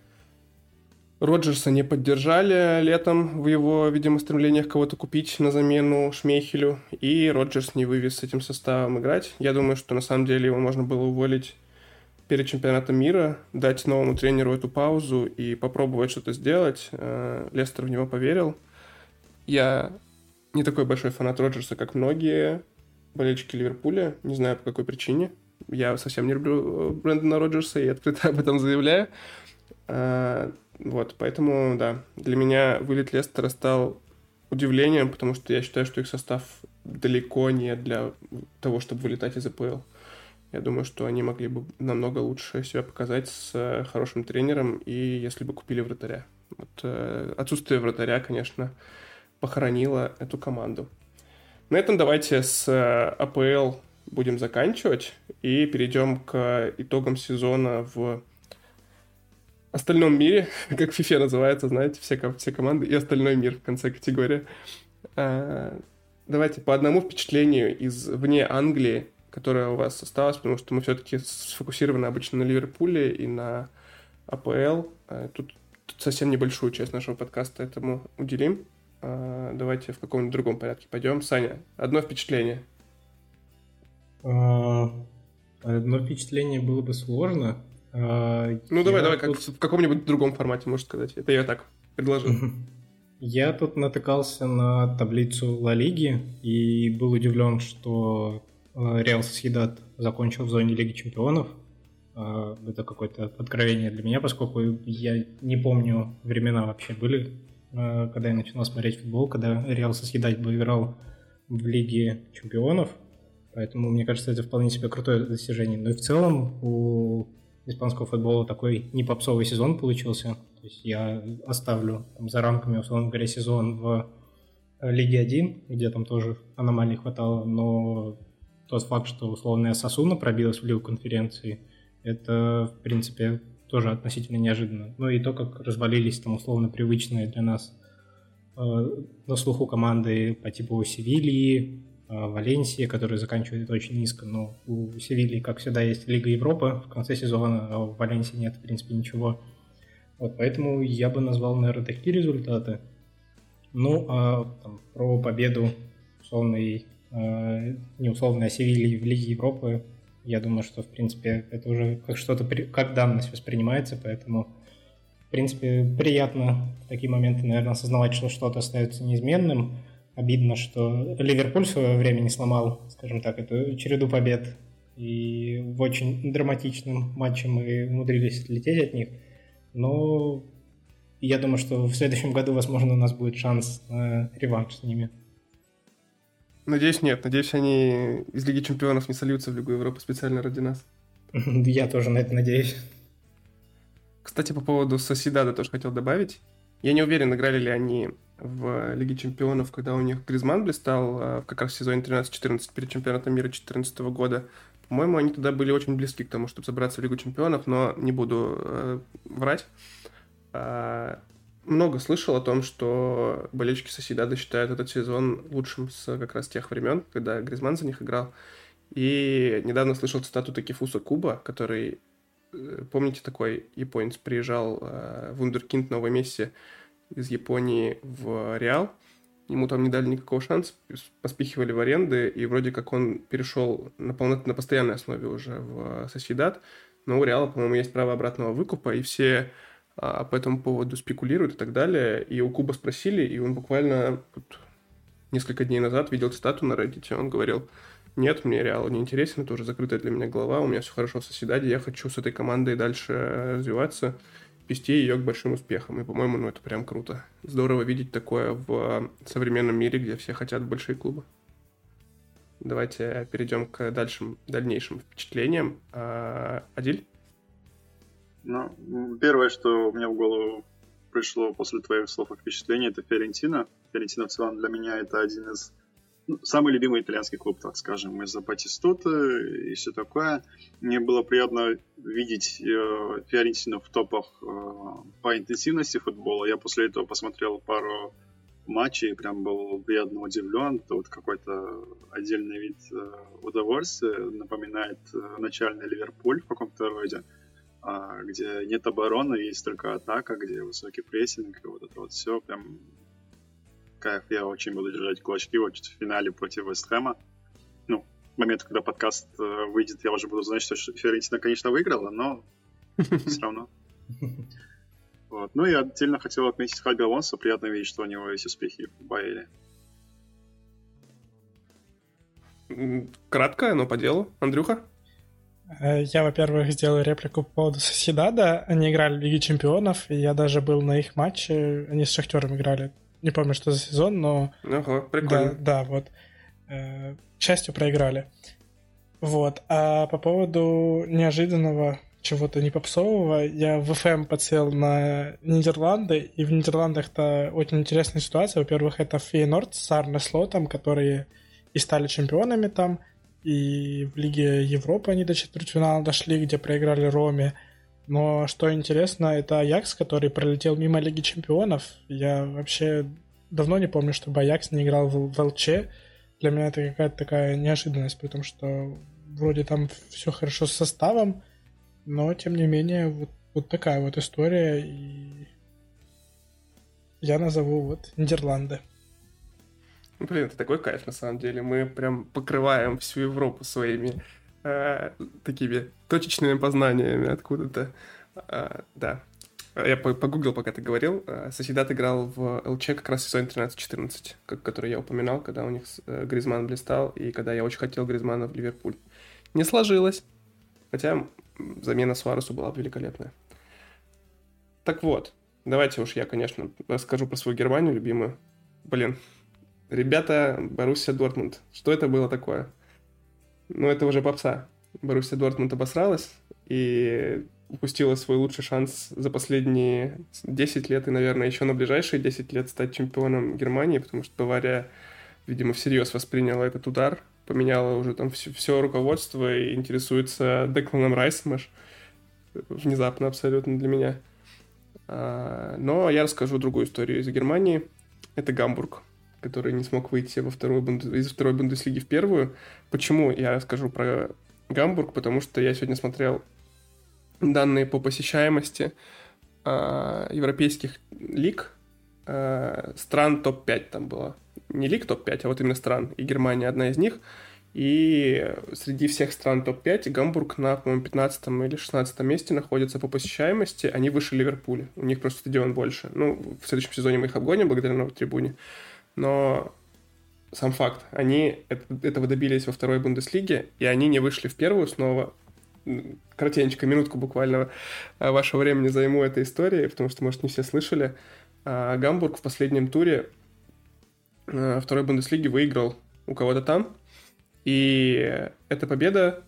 Роджерса не поддержали летом в его, видимо, стремлениях кого-то купить на замену Шмейхелю, и Роджерс не вывез с этим составом играть. Я думаю, что на самом деле его можно было уволить перед чемпионатом мира, дать новому тренеру эту паузу и попробовать что-то сделать. Э, Лестер в него поверил. Я не такой большой фанат Роджерса, как многие болельщики Ливерпуля. Не знаю, по какой причине. Я совсем не люблю э, Брэндона Роджерса и открыто об этом заявляю. Э, вот, поэтому, да, для меня вылет Лестера стал удивлением, потому что я считаю, что их состав далеко не для того, чтобы вылетать из АПЛ. Я думаю, что они могли бы намного лучше себя показать с э, хорошим тренером, и если бы купили вратаря. Вот, э, отсутствие вратаря, конечно, похоронило эту команду. На этом давайте с э, АПЛ будем заканчивать и перейдем к итогам сезона в остальном мире, как в FIFA называется, знаете, все, все команды и остальной мир в конце категории. А, давайте по одному впечатлению из вне Англии, которое у вас осталось, потому что мы все-таки сфокусированы обычно на Ливерпуле и на АПЛ. А, тут, тут совсем небольшую часть нашего подкаста этому уделим. А, давайте в каком-нибудь другом порядке пойдем. Саня, одно впечатление. Одно впечатление было бы сложно. А, ну, давай, давай, как в каком-нибудь другом формате, можно сказать. Это я так предложил. Я тут натыкался на таблицу Ла Лиги и был удивлен, что а, Реал Соседат закончил в зоне Лиги Чемпионов. А, это какое-то откровение для меня, поскольку я не помню времена вообще были, когда я начинал смотреть футбол, когда Реал Соседат бы играл в Лиге Чемпионов. Поэтому, мне кажется, это вполне себе крутое достижение. Но и в целом у испанского футбола такой не попсовый сезон получился. То есть я оставлю там, за рамками, условно говоря, сезон в Лиге 1, где там тоже аномалий хватало, но тот факт, что условная Сосуна пробилась в Лигу конференции, это, в принципе, тоже относительно неожиданно. Ну и то, как развалились там условно привычные для нас э, на слуху команды по типу Севильи, а, Валенсия, который заканчивает очень низко. Но у Севильи, как всегда, есть Лига Европы в конце сезона, а у Валенсии нет, в принципе, ничего. Вот поэтому я бы назвал, наверное, такие результаты. Ну, а там, про победу условной, э, не условной, а Севильи в Лиге Европы, я думаю, что, в принципе, это уже как что-то, как данность воспринимается, поэтому, в принципе, приятно в такие моменты, наверное, осознавать, что что-то остается неизменным, обидно, что Ливерпуль в свое время не сломал, скажем так, эту череду побед. И в очень драматичном матче мы умудрились отлететь от них. Но я думаю, что в следующем году, возможно, у нас будет шанс на реванш с ними. Надеюсь, нет. Надеюсь, они из Лиги Чемпионов не сольются в Лигу Европы специально ради нас. Я тоже на это надеюсь. Кстати, по поводу Соседада тоже хотел добавить. Я не уверен, играли ли они в Лиге Чемпионов, когда у них Гризман блистал а, как раз в сезоне 13-14 перед чемпионатом мира 2014 года. По-моему, они тогда были очень близки к тому, чтобы забраться в Лигу Чемпионов, но не буду э, врать. А, много слышал о том, что болельщики Соседада считают этот сезон лучшим с как раз тех времен, когда Гризман за них играл. И недавно слышал цитату Такифуса Куба, который, э, помните, такой японец приезжал э, в Ундеркинд Новой Мессе из Японии в Реал, ему там не дали никакого шанса, поспихивали в аренды, и вроде как он перешел на, полно... на постоянной основе уже в Соседат, но у Реала, по-моему, есть право обратного выкупа, и все а, по этому поводу спекулируют и так далее. И у Куба спросили, и он буквально вот, несколько дней назад видел цитату на Reddit, он говорил, нет, мне Реал не интересен, это уже закрытая для меня голова, у меня все хорошо в Соседаде, я хочу с этой командой дальше развиваться, вести ее к большим успехам. И, по-моему, ну это прям круто. Здорово видеть такое в современном мире, где все хотят большие клубы. Давайте перейдем к дальшим, дальнейшим впечатлениям. А, Адиль? Ну, первое, что мне в голову пришло после твоих слов и впечатлений, это Ферентина. Ферентина в целом для меня это один из ну, самый любимый итальянский клуб, так скажем, из-за Батистуты и все такое. Мне было приятно видеть э, Фиорентину в топах э, по интенсивности футбола. Я после этого посмотрел пару матчей прям был приятно удивлен. Это вот какой-то отдельный вид э, удовольствия. Напоминает э, начальный Ливерпуль в каком-то роде, э, где нет обороны, есть только атака, где высокий прессинг, и вот это вот все прям кайф. Я очень буду держать кулачки вот в финале против Вестхэма. Ну, в момент, когда подкаст э, выйдет, я уже буду знать, что Фиорентина, конечно, выиграла, но все равно. Вот. Ну и отдельно хотел отметить Хаби Алонсо. Приятно видеть, что у него есть успехи в Баэле. Кратко, но по делу. Андрюха? Э, я, во-первых, сделал реплику по поводу Соседада. Они играли в Лиге Чемпионов, и я даже был на их матче. Они с Шахтером играли не помню, что за сезон, но... Ага, прикольно. Да, да, вот. Э, к счастью, проиграли. Вот. А по поводу неожиданного чего-то не попсового, я в ФМ подсел на Нидерланды, и в Нидерландах-то очень интересная ситуация. Во-первых, это Фейнорд с Арне Слотом, которые и стали чемпионами там, и в Лиге Европы они до четвертьфинала дошли, где проиграли Роме. Но что интересно, это Аякс, который пролетел мимо Лиги Чемпионов. Я вообще давно не помню, чтобы Аякс не играл в, в ЛЧ. Для меня это какая-то такая неожиданность, потому что вроде там все хорошо с составом, но тем не менее вот, вот такая вот история, и я назову вот Нидерланды. Блин, это такой кайф на самом деле. Мы прям покрываем всю Европу своими э, такими точечными познаниями откуда-то. Э, да. Я погуглил, пока ты говорил. Э, Соседат играл в ЛЧ как раз в сезоне 13-14, который я упоминал, когда у них э, Гризман блистал, и когда я очень хотел Гризмана в Ливерпуль. Не сложилось, хотя замена Суаресу была великолепная. Так вот, давайте уж я, конечно, расскажу про свою Германию любимую. Блин, ребята, Боруссия Дортмунд. Что это было такое? Ну, это уже попса. Боруссия Дортмунд обосралась и упустила свой лучший шанс за последние 10 лет и, наверное, еще на ближайшие 10 лет стать чемпионом Германии, потому что Бавария, видимо, всерьез восприняла этот удар, поменяла уже там все, все руководство и интересуется Декланом Райсом аж внезапно абсолютно для меня. А, но я расскажу другую историю из Германии. Это Гамбург который не смог выйти во вторую бунду... из второй Бундеслиги в первую. Почему я расскажу про Гамбург? Потому что я сегодня смотрел данные по посещаемости э, европейских лиг, э, стран топ-5 там было. Не лиг топ-5, а вот именно стран. И Германия одна из них. И среди всех стран топ-5 Гамбург на, по-моему, 15 или 16 месте находится по посещаемости. Они выше Ливерпуля. У них просто стадион больше. Ну, в следующем сезоне мы их обгоним благодаря новой трибуне но сам факт, они этого добились во второй Бундеслиге, и они не вышли в первую снова. Коротенько, минутку буквально а, вашего времени займу этой историей, потому что, может, не все слышали. А, Гамбург в последнем туре а, второй Бундеслиги выиграл у кого-то там, и эта победа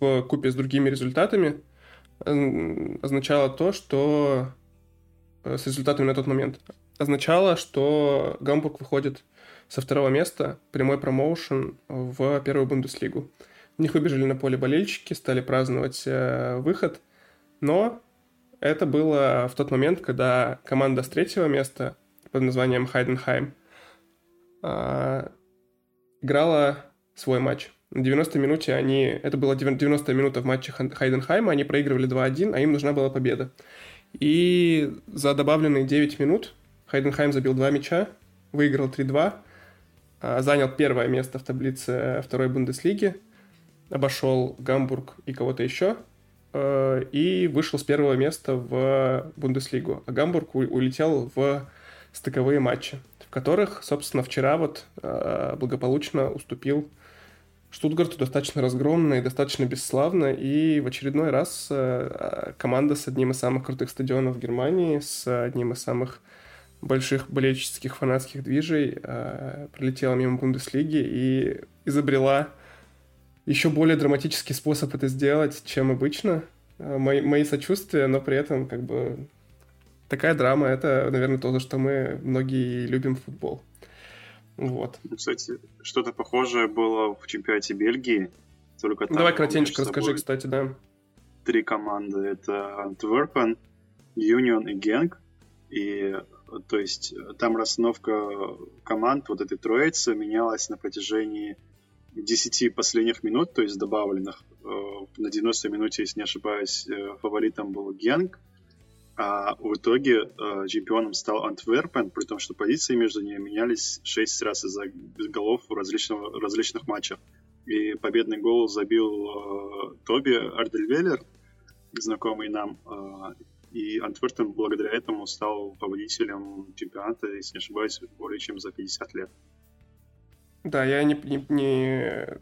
в купе с другими результатами означала то, что с результатами на тот момент означало, что Гамбург выходит со второго места, прямой промоушен в первую Бундеслигу. У них выбежали на поле болельщики, стали праздновать э, выход, но Это было в тот момент, когда команда с третьего места под названием Хайденхайм а, играла свой матч. На 90 минуте они... Это было 90 минута в матче Хайденхайма, они проигрывали 2-1, а им нужна была победа. И за добавленные 9 минут Хайденхайм забил два мяча, выиграл 3-2, а, занял первое место в таблице второй Бундеслиги, обошел Гамбург и кого-то еще, э, и вышел с первого места в Бундеслигу. А Гамбург улетел в стыковые матчи, в которых, собственно, вчера вот э, благополучно уступил Штутгарту достаточно разгромно и достаточно бесславно, и в очередной раз э, команда с одним из самых крутых стадионов Германии, с одним из самых больших болельческих фанатских движей э, пролетела мимо Бундеслиги и изобрела еще более драматический способ это сделать, чем обычно. Э, мои, мои сочувствия, но при этом как бы такая драма, это, наверное, то, за что мы многие любим футбол. Вот. Ну, кстати, что-то похожее было в чемпионате Бельгии. Только там Давай кратенько расскажи, кстати, да. Три команды. Это Антверпен, Юнион и Генк. И то есть там расстановка команд вот этой троицы менялась на протяжении 10 последних минут, то есть добавленных. Э, на 90 минуте, если не ошибаюсь, э, фаворитом был Генк, а в итоге э, чемпионом стал Антверпен, при том, что позиции между ними менялись 6 раз из-за голов в различного, различных матчах. И победный гол забил Тоби Ардельвеллер, знакомый нам, и Антверпен благодаря этому стал победителем чемпионата, если не ошибаюсь, более чем за 50 лет. Да, я не, не, не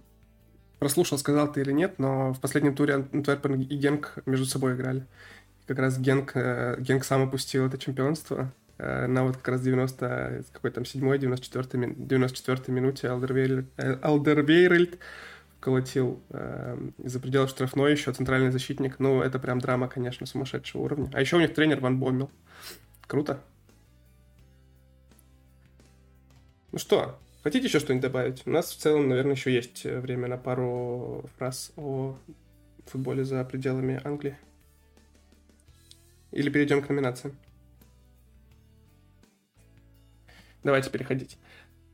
прослушал, сказал ты или нет, но в последнем туре Антверпен и Генк между собой играли. Как раз Генк, э, Генк сам опустил это чемпионство э, на вот как раз 90, какой там, 7 94 94 минуте Алдервейрельд, э, колотил э, из-за пределов штрафной еще центральный защитник. Ну, это прям драма, конечно, сумасшедшего уровня. А еще у них тренер Ван Боммел. Круто. Ну что, Хотите еще что-нибудь добавить? У нас в целом, наверное, еще есть время на пару фраз о футболе за пределами Англии. Или перейдем к номинациям? Давайте переходить.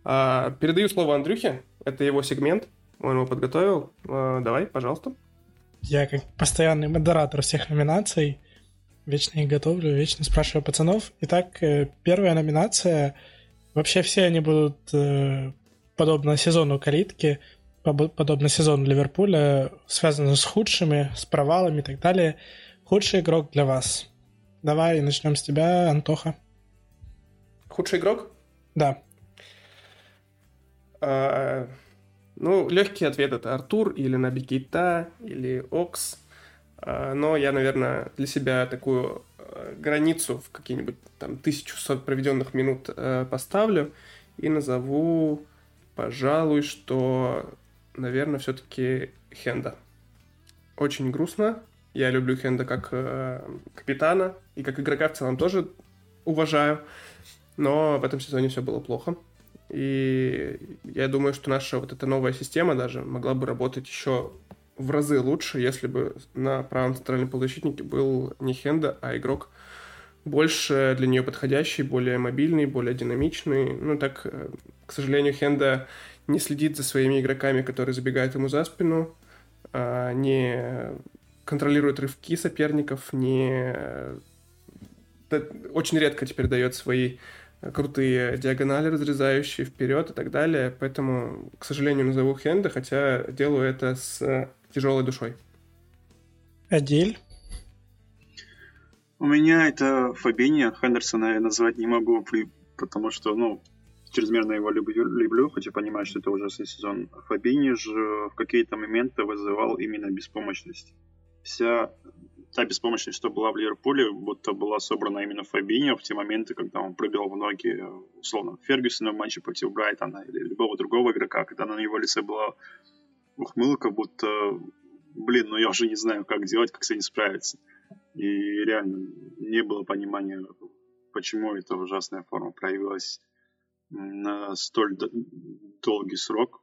А, передаю слово Андрюхе. Это его сегмент. Он его подготовил. А, давай, пожалуйста. Я как постоянный модератор всех номинаций вечно их готовлю, вечно спрашиваю пацанов. Итак, э, первая номинация — Вообще все они будут э, подобно сезону калитки, подобно сезону Ливерпуля, связаны с худшими, с провалами и так далее. Худший игрок для вас. Давай начнем с тебя, Антоха. Худший игрок? Да. Ну, легкий ответ это Артур или Наби Кейта, или Окс. А, но я, наверное, для себя такую Э, границу в какие-нибудь там 1600 проведенных минут э, поставлю и назову, пожалуй, что, наверное, все-таки Хенда. Очень грустно. Я люблю Хенда как э, капитана и как игрока в целом тоже уважаю. Но в этом сезоне все было плохо. И я думаю, что наша вот эта новая система даже могла бы работать еще в разы лучше, если бы на правом центральном полузащитнике был не Хенда, а игрок больше для нее подходящий, более мобильный, более динамичный. Ну, так, э, к сожалению, Хенда не следит за своими игроками, которые забегают ему за спину, а, не контролирует рывки соперников, не... Очень редко теперь дает свои крутые диагонали, разрезающие вперед и так далее. Поэтому, к сожалению, назову Хенда, хотя делаю это с тяжелой душой. Адиль? У меня это Фабини, Хендерсона я назвать не могу, потому что, ну, чрезмерно его люблю, люблю, хотя понимаю, что это ужасный сезон. Фабини же в какие-то моменты вызывал именно беспомощность. Вся та беспомощность, что была в Ливерпуле, будто была собрана именно Фабиньо в те моменты, когда он пробил в ноги, условно, Фергюсона в матче против Брайтона или любого другого игрока, когда на его лице была ухмылка, будто, блин, ну я уже не знаю, как делать, как с этим справиться. И реально не было понимания, почему эта ужасная форма проявилась на столь долгий срок.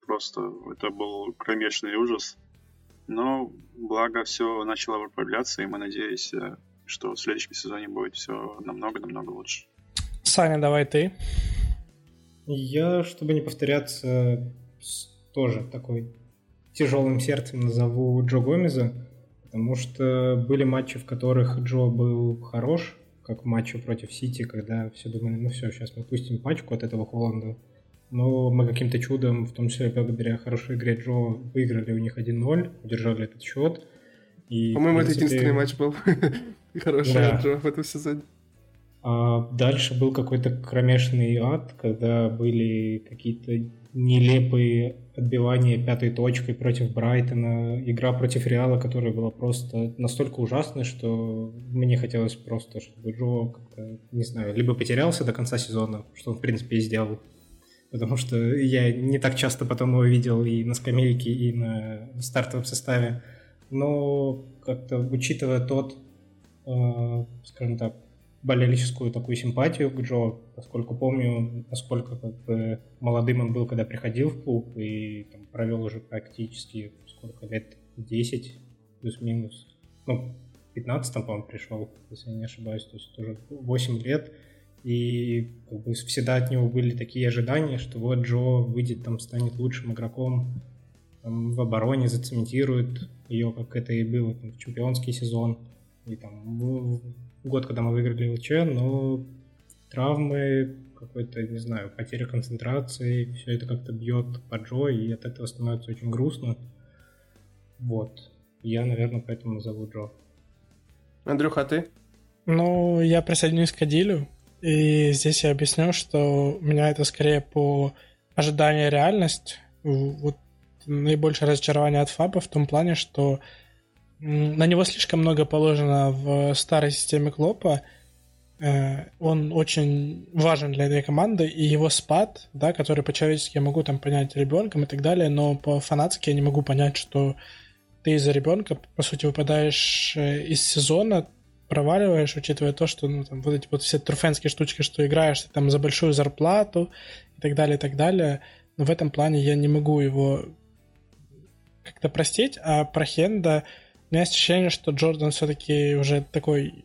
Просто это был кромешный ужас. Но благо все начало выправляться, и мы, надеюсь, что в следующем сезоне будет все намного-намного лучше. Саня, давай ты. Я, чтобы не повторяться, тоже такой тяжелым сердцем назову Джо Гомеза, потому что были матчи, в которых Джо был хорош, как в матче против Сити, когда все думали, ну все, сейчас мы пустим пачку от этого Холланда. Но мы каким-то чудом, в том числе благодаря хорошей игре Джо, выиграли у них 1-0, удержали этот счет. И, По-моему, принципе... это единственный матч был хороший да. Джо в этом сезоне. А дальше был какой-то кромешный ад, когда были какие-то нелепые отбивания пятой точкой против Брайтона, игра против Реала, которая была просто настолько ужасной, что мне хотелось просто, чтобы Джо как-то, не знаю, либо потерялся до конца сезона, что он, в принципе, и сделал, потому что я не так часто потом его видел и на скамейке, и на стартовом составе, но как-то учитывая тот, э, скажем так, болельческую такую симпатию к Джо, поскольку помню, насколько как бы молодым он был, когда приходил в клуб и там, провел уже практически сколько лет 10 плюс-минус. Ну, в 15 по-моему, пришел, если я не ошибаюсь, то есть уже 8 лет. И как бы всегда от него были такие ожидания, что вот Джо выйдет, там станет лучшим игроком там, в обороне, зацементирует ее, как это и было там, в чемпионский сезон. И там в, год, когда мы выиграли ЛЧ, но травмы, какой-то, не знаю, потеря концентрации, все это как-то бьет по Джо, и от этого становится очень грустно. Вот. Я, наверное, поэтому назову Джо. Андрюха, а ты? Ну, я присоединюсь к Адилю, и здесь я объясню, что у меня это скорее по ожиданию реальность. Вот наибольшее разочарование от Фаба в том плане, что на него слишком много положено в старой системе Клопа. Э, он очень важен для этой команды, и его спад, да, который по-человечески я могу там понять ребенком и так далее, но по-фанатски я не могу понять, что ты из-за ребенка, по сути, выпадаешь э, из сезона, проваливаешь, учитывая то, что ну, там, вот эти вот все труфенские штучки, что играешь там за большую зарплату и так далее, и так далее. Но в этом плане я не могу его как-то простить, а про Хенда у меня есть ощущение, что Джордан все-таки уже такой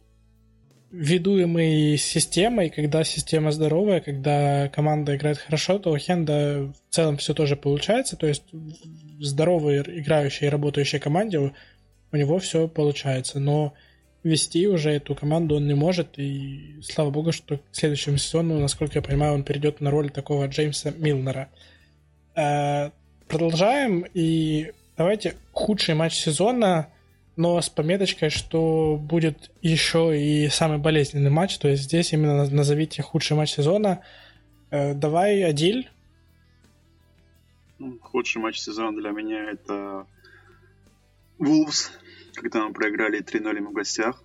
ведуемый системой, когда система здоровая, когда команда играет хорошо, то у Хенда в целом все тоже получается, то есть в здоровой играющей и работающей команде у него все получается, но вести уже эту команду он не может, и слава богу, что к следующему сезону, насколько я понимаю, он перейдет на роль такого Джеймса Милнера. Э, продолжаем, и давайте худший матч сезона – но с пометочкой, что будет еще и самый болезненный матч. То есть здесь именно назовите худший матч сезона. Э, давай, Адиль. Ну, худший матч сезона для меня это Wolves, когда мы проиграли 3-0 в гостях.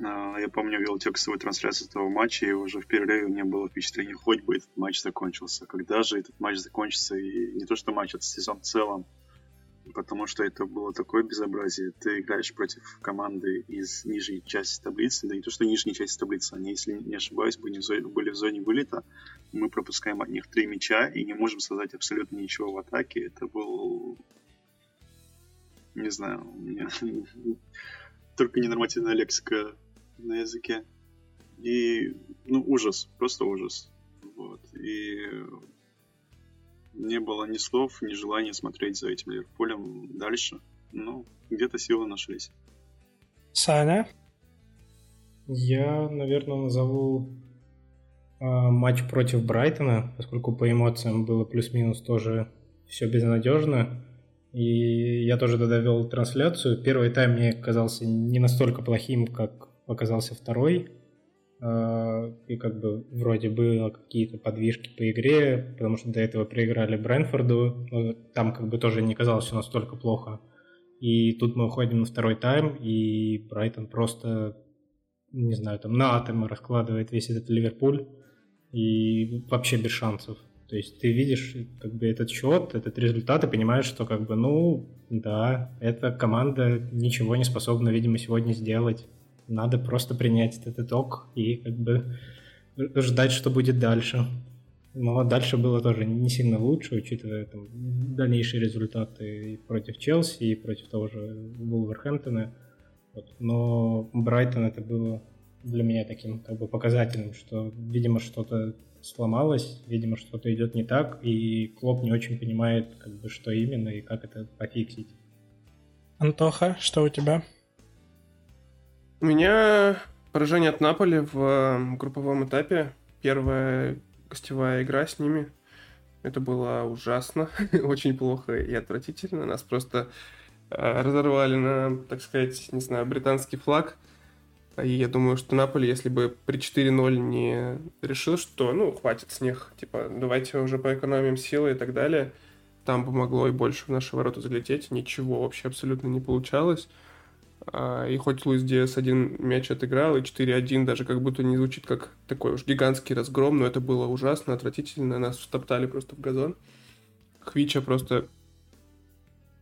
А, я помню, вел текстовую трансляцию этого матча, и уже в перерыве у меня было впечатление, хоть бы этот матч закончился. Когда же этот матч закончится, и не то что матч, это сезон в целом потому что это было такое безобразие. Ты играешь против команды из нижней части таблицы, да не то, что нижней части таблицы, они, если не ошибаюсь, были в зоне, были в зоне вылета, мы пропускаем от них три мяча и не можем создать абсолютно ничего в атаке. Это был... Не знаю, у меня только ненормативная лексика на языке. И, ну, ужас, просто ужас. Вот. И не было ни слов, ни желания смотреть за этим Ливерпулем дальше. Но где-то силы нашлись. Саня? Я, наверное, назову э, матч против Брайтона, поскольку по эмоциям было плюс-минус тоже все безнадежно. И я тоже тогда вел трансляцию. Первый тайм мне казался не настолько плохим, как показался второй. А, и как бы вроде было какие-то подвижки по игре, потому что до этого проиграли Брэнфорду, там как бы тоже не казалось все настолько плохо. И тут мы уходим на второй тайм, и Брайтон просто, не знаю, там на атомы раскладывает весь этот Ливерпуль, и вообще без шансов. То есть ты видишь как бы этот счет, этот результат, и понимаешь, что как бы, ну, да, эта команда ничего не способна, видимо, сегодня сделать надо просто принять этот итог и как бы ждать, что будет дальше. Но дальше было тоже не сильно лучше, учитывая там, дальнейшие результаты и против Челси, и против того же Вулверхэмптона. Вот. Но Брайтон это было для меня таким как бы показательным, что, видимо, что-то сломалось, видимо, что-то идет не так, и Клоп не очень понимает, как бы, что именно и как это пофиксить. Антоха, что у тебя? У меня поражение от Наполи в групповом этапе. Первая гостевая игра с ними. Это было ужасно, очень плохо и отвратительно. Нас просто э, разорвали на, так сказать, не знаю, британский флаг. И я думаю, что Наполи, если бы при 4-0 не решил, что, ну, хватит с них, типа, давайте уже поэкономим силы и так далее, там помогло и больше в наши ворота залететь. Ничего вообще абсолютно не получалось. А, и хоть Луис Диас один мяч отыграл, и 4-1 даже как будто не звучит как такой уж гигантский разгром, но это было ужасно, отвратительно. Нас втоптали просто в газон. Хвича просто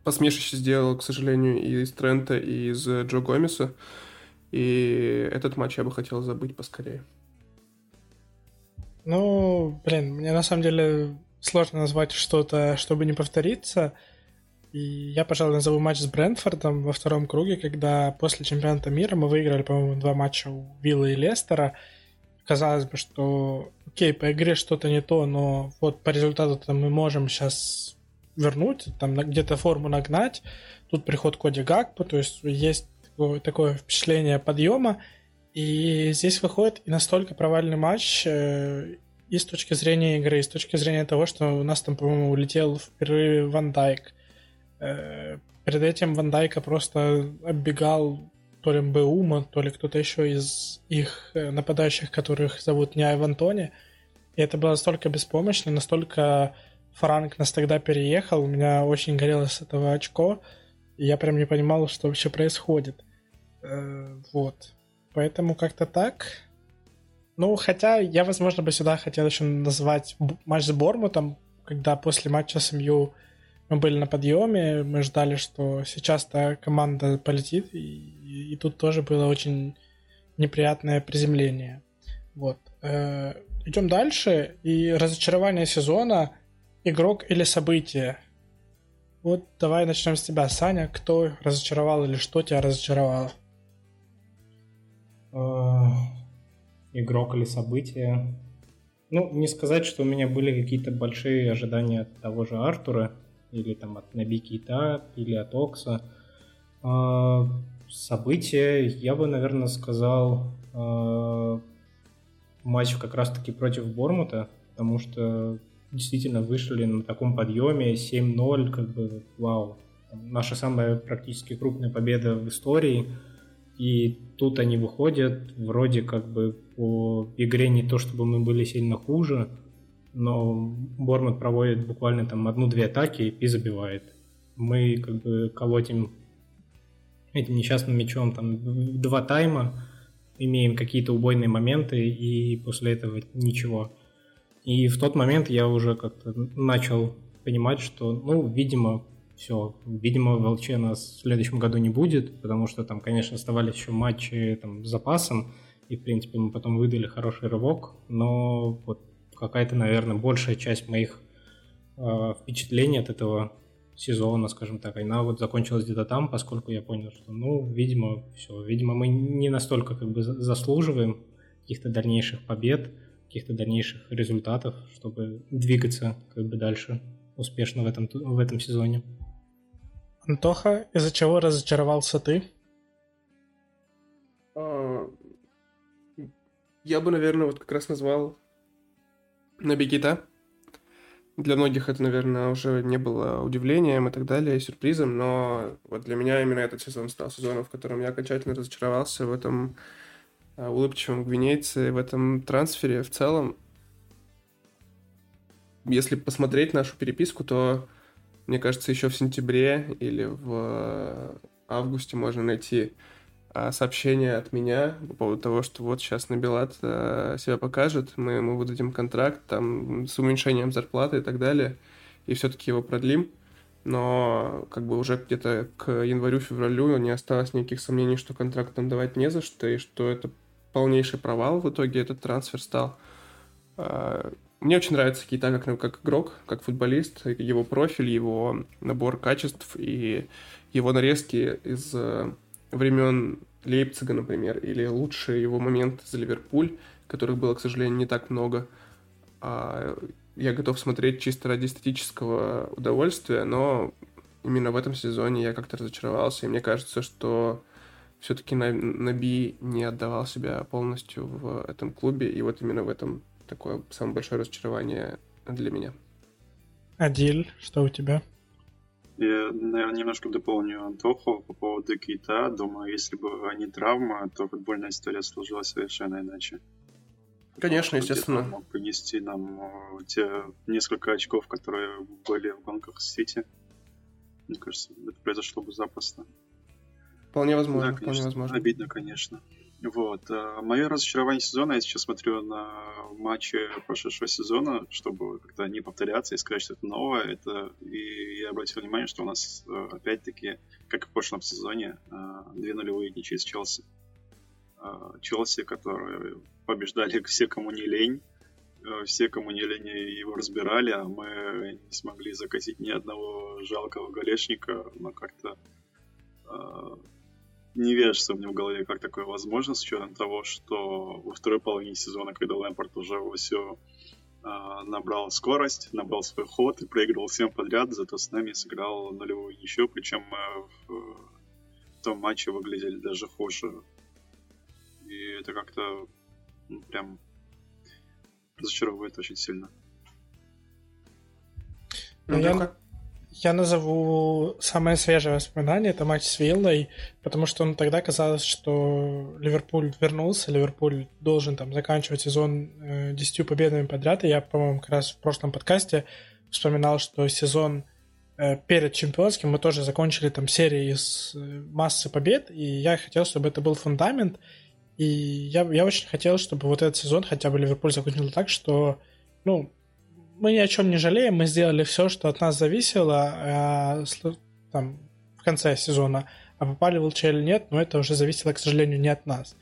посмешище сделал, к сожалению, и из Трента, и из Джо Гомеса. И этот матч я бы хотел забыть поскорее. Ну, блин, мне на самом деле сложно назвать что-то, чтобы не повториться. И я, пожалуй, назову матч с Брентфордом во втором круге, когда после чемпионата мира мы выиграли, по-моему, два матча у Вилла и Лестера. Казалось бы, что окей, по игре что-то не то, но вот по результату мы можем сейчас вернуть, там где-то форму нагнать. Тут приход Коди Гакпу, то есть есть такое, впечатление подъема. И здесь выходит и настолько провальный матч э, и с точки зрения игры, и с точки зрения того, что у нас там, по-моему, улетел в перерыве Ван Дайк. Э, перед этим Ван Дайка просто оббегал то ли Беума, то ли кто-то еще из их э, нападающих, которых зовут не Айван Тони. И это было настолько беспомощно, настолько Франк нас тогда переехал, у меня очень горело с этого очко, и я прям не понимал, что вообще происходит. Э, вот. Поэтому как-то так. Ну, хотя я, возможно, бы сюда хотел еще назвать матч с Бормутом, когда после матча с МЮ мы были на подъеме, мы ждали, что сейчас-то команда полетит, и, и тут тоже было очень неприятное приземление. Вот. Э, идем дальше, и разочарование сезона игрок или событие. Вот давай начнем с тебя, Саня. Кто разочаровал или что тебя разочаровало? Э, игрок или событие. Ну, не сказать, что у меня были какие-то большие ожидания от того же Артура, или там от Наби Кейта, или от Окса. Э, событие, я бы, наверное, сказал э, матч как раз-таки против Бормута, потому что действительно вышли на таком подъеме 7-0, как бы, вау. Наша самая практически крупная победа в истории – и тут они выходят, вроде как бы по игре не то, чтобы мы были сильно хуже, но Бормут проводит буквально там одну-две атаки и забивает. Мы как бы колотим этим несчастным мячом там два тайма, имеем какие-то убойные моменты, и после этого ничего. И в тот момент я уже как-то начал понимать, что, ну, видимо, все, видимо, в нас в следующем году не будет, потому что там, конечно, оставались еще матчи там, с запасом, и, в принципе, мы потом выдали хороший рывок, но вот какая-то, наверное, большая часть моих э, впечатлений от этого сезона, скажем так, она вот закончилась где-то там, поскольку я понял, что, ну, видимо, все, видимо, мы не настолько как бы заслуживаем каких-то дальнейших побед, каких-то дальнейших результатов, чтобы двигаться как бы дальше успешно в этом, в этом сезоне. Антоха, из-за чего разочаровался ты? А, я бы, наверное, вот как раз назвал на Бегита. Для многих это, наверное, уже не было удивлением и так далее, сюрпризом, но вот для меня именно этот сезон стал сезоном, в котором я окончательно разочаровался в этом а, улыбчивом гвинейце, в этом трансфере в целом. Если посмотреть нашу переписку, то мне кажется, еще в сентябре или в августе можно найти а, сообщение от меня по поводу того, что вот сейчас Набилат а, себя покажет, мы ему выдадим контракт там с уменьшением зарплаты и так далее, и все-таки его продлим. Но как бы уже где-то к январю-февралю не осталось никаких сомнений, что контракт нам давать не за что, и что это полнейший провал в итоге этот трансфер стал. Мне очень нравится Кейта как, как игрок, как футболист, его профиль, его набор качеств и его нарезки из э, времен Лейпцига, например, или лучшие его моменты за Ливерпуль, которых было, к сожалению, не так много. А я готов смотреть чисто ради эстетического удовольствия, но именно в этом сезоне я как-то разочаровался, и мне кажется, что все-таки Наби не отдавал себя полностью в этом клубе, и вот именно в этом такое самое большое разочарование для меня. Адиль, что у тебя? Я, наверное, немножко дополню Антоху по поводу Кита. Думаю, если бы не травма, то футбольная история сложилась совершенно иначе. Конечно, естественно. Он мог принести нам э, те несколько очков, которые были в гонках с Сити. Мне кажется, это произошло бы запросто. Вполне возможно, да, конечно, вполне возможно. Обидно, конечно. Вот. А мое разочарование сезона, я сейчас смотрю на матчи прошедшего сезона, чтобы как-то не повторяться и сказать, что это новое. Это... И я обратил внимание, что у нас э, опять-таки, как и в прошлом сезоне, э, две нулевые ничьи с Челси. Э, Челси, которые побеждали все, кому не лень. Все, кому не лень, его разбирали, а мы не смогли закатить ни одного жалкого голешника, но как-то не вяжется мне в голове, как такое возможно, с учетом того, что во второй половине сезона, когда Лэмпорт уже все э, набрал скорость, набрал свой ход и проигрывал всем подряд, зато с нами сыграл нулевую еще, причем в том матче выглядели даже хуже. И это как-то ну, прям разочаровывает очень сильно. Ну, я, я назову самое свежее воспоминание, это матч с Виллой, потому что ну, тогда казалось, что Ливерпуль вернулся, Ливерпуль должен там заканчивать сезон э, 10 победами подряд, и я, по-моему, как раз в прошлом подкасте вспоминал, что сезон э, перед чемпионским мы тоже закончили там серии из э, массы побед, и я хотел, чтобы это был фундамент, и я, я очень хотел, чтобы вот этот сезон хотя бы Ливерпуль закончил так, что ну, мы ни о чем не жалеем, мы сделали все, что от нас зависело а, там, в конце сезона, а попали в ЛЧ или нет, но это уже зависело, к сожалению, не от нас.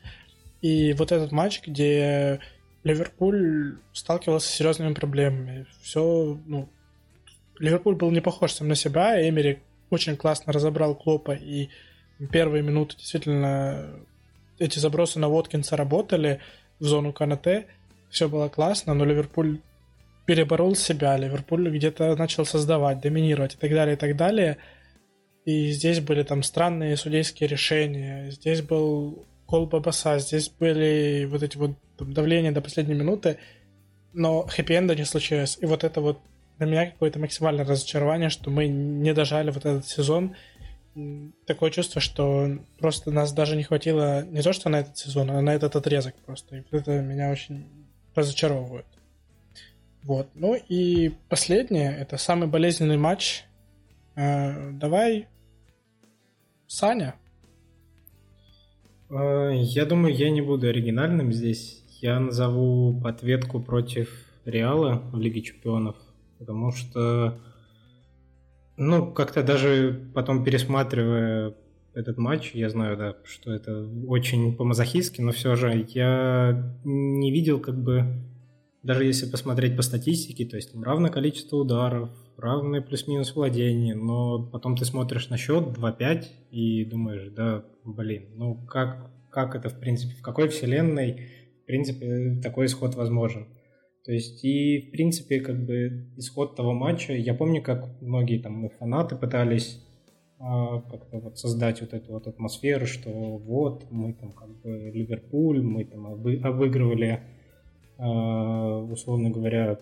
И вот этот матч, где Ливерпуль сталкивался с серьезными проблемами, все, ну, Ливерпуль был не похож сам на себя, Эмери очень классно разобрал Клопа, и первые минуты действительно эти забросы на Воткинса работали в зону Канате, все было классно, но Ливерпуль переборол себя, Ливерпуль где-то начал создавать, доминировать и так далее, и так далее. И здесь были там странные судейские решения, здесь был кол Бабаса, здесь были вот эти вот там, давления до последней минуты, но хэппи-энда не случилось. И вот это вот для меня какое-то максимальное разочарование, что мы не дожали вот этот сезон. Такое чувство, что просто нас даже не хватило не то, что на этот сезон, а на этот отрезок просто. И это меня очень разочаровывает. Вот. Ну и последнее, это самый болезненный матч. Э, давай, Саня. Э, я думаю, я не буду оригинальным здесь. Я назову ответку против Реала в Лиге Чемпионов, потому что, ну, как-то даже потом пересматривая этот матч, я знаю, да, что это очень по-мазохистски, но все же я не видел как бы даже если посмотреть по статистике, то есть там равное количество ударов, равное плюс-минус владение, но потом ты смотришь на счет 2-5 и думаешь, да, блин, ну как, как это в принципе, в какой вселенной в принципе такой исход возможен? То есть и в принципе как бы исход того матча, я помню, как многие там мы фанаты пытались а, как-то вот создать вот эту вот атмосферу, что вот мы там как бы Ливерпуль, мы там обыгрывали условно говоря,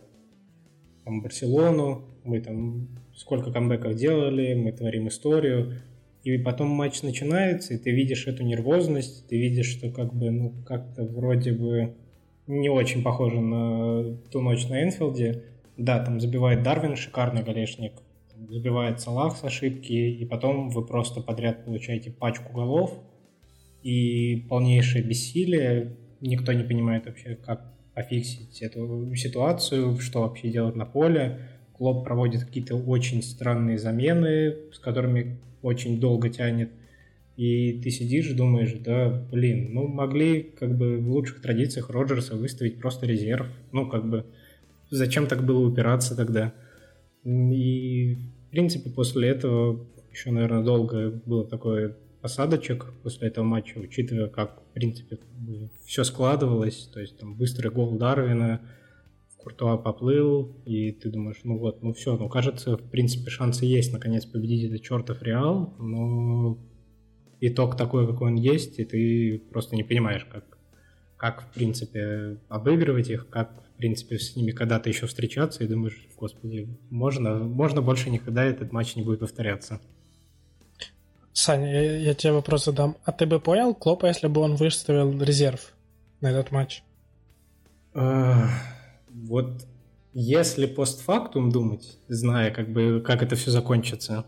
там, Барселону, мы там сколько камбэков делали, мы творим историю, и потом матч начинается, и ты видишь эту нервозность, ты видишь, что как бы, ну, как-то вроде бы не очень похоже на ту ночь на Энфилде. Да, там забивает Дарвин, шикарный голешник, забивает Салах с ошибки, и потом вы просто подряд получаете пачку голов, и полнейшее бессилие, никто не понимает вообще, как пофиксить эту ситуацию, что вообще делать на поле. Клоп проводит какие-то очень странные замены, с которыми очень долго тянет. И ты сидишь и думаешь, да, блин, ну могли как бы в лучших традициях Роджерса выставить просто резерв. Ну, как бы, зачем так было упираться тогда? И, в принципе, после этого еще, наверное, долго было такое осадочек после этого матча, учитывая, как, в принципе, все складывалось. То есть там быстрый гол Дарвина, Куртуа поплыл, и ты думаешь, ну вот, ну все, ну кажется, в принципе, шансы есть наконец победить этот чертов Реал, но итог такой, какой он есть, и ты просто не понимаешь, как, как в принципе, обыгрывать их, как, в принципе, с ними когда-то еще встречаться, и думаешь, господи, можно, можно больше никогда этот матч не будет повторяться. Саня, я, я тебе вопрос задам. А ты бы понял Клопа, если бы он выставил резерв на этот матч? Вот если постфактум думать, зная, как бы, как это все закончится,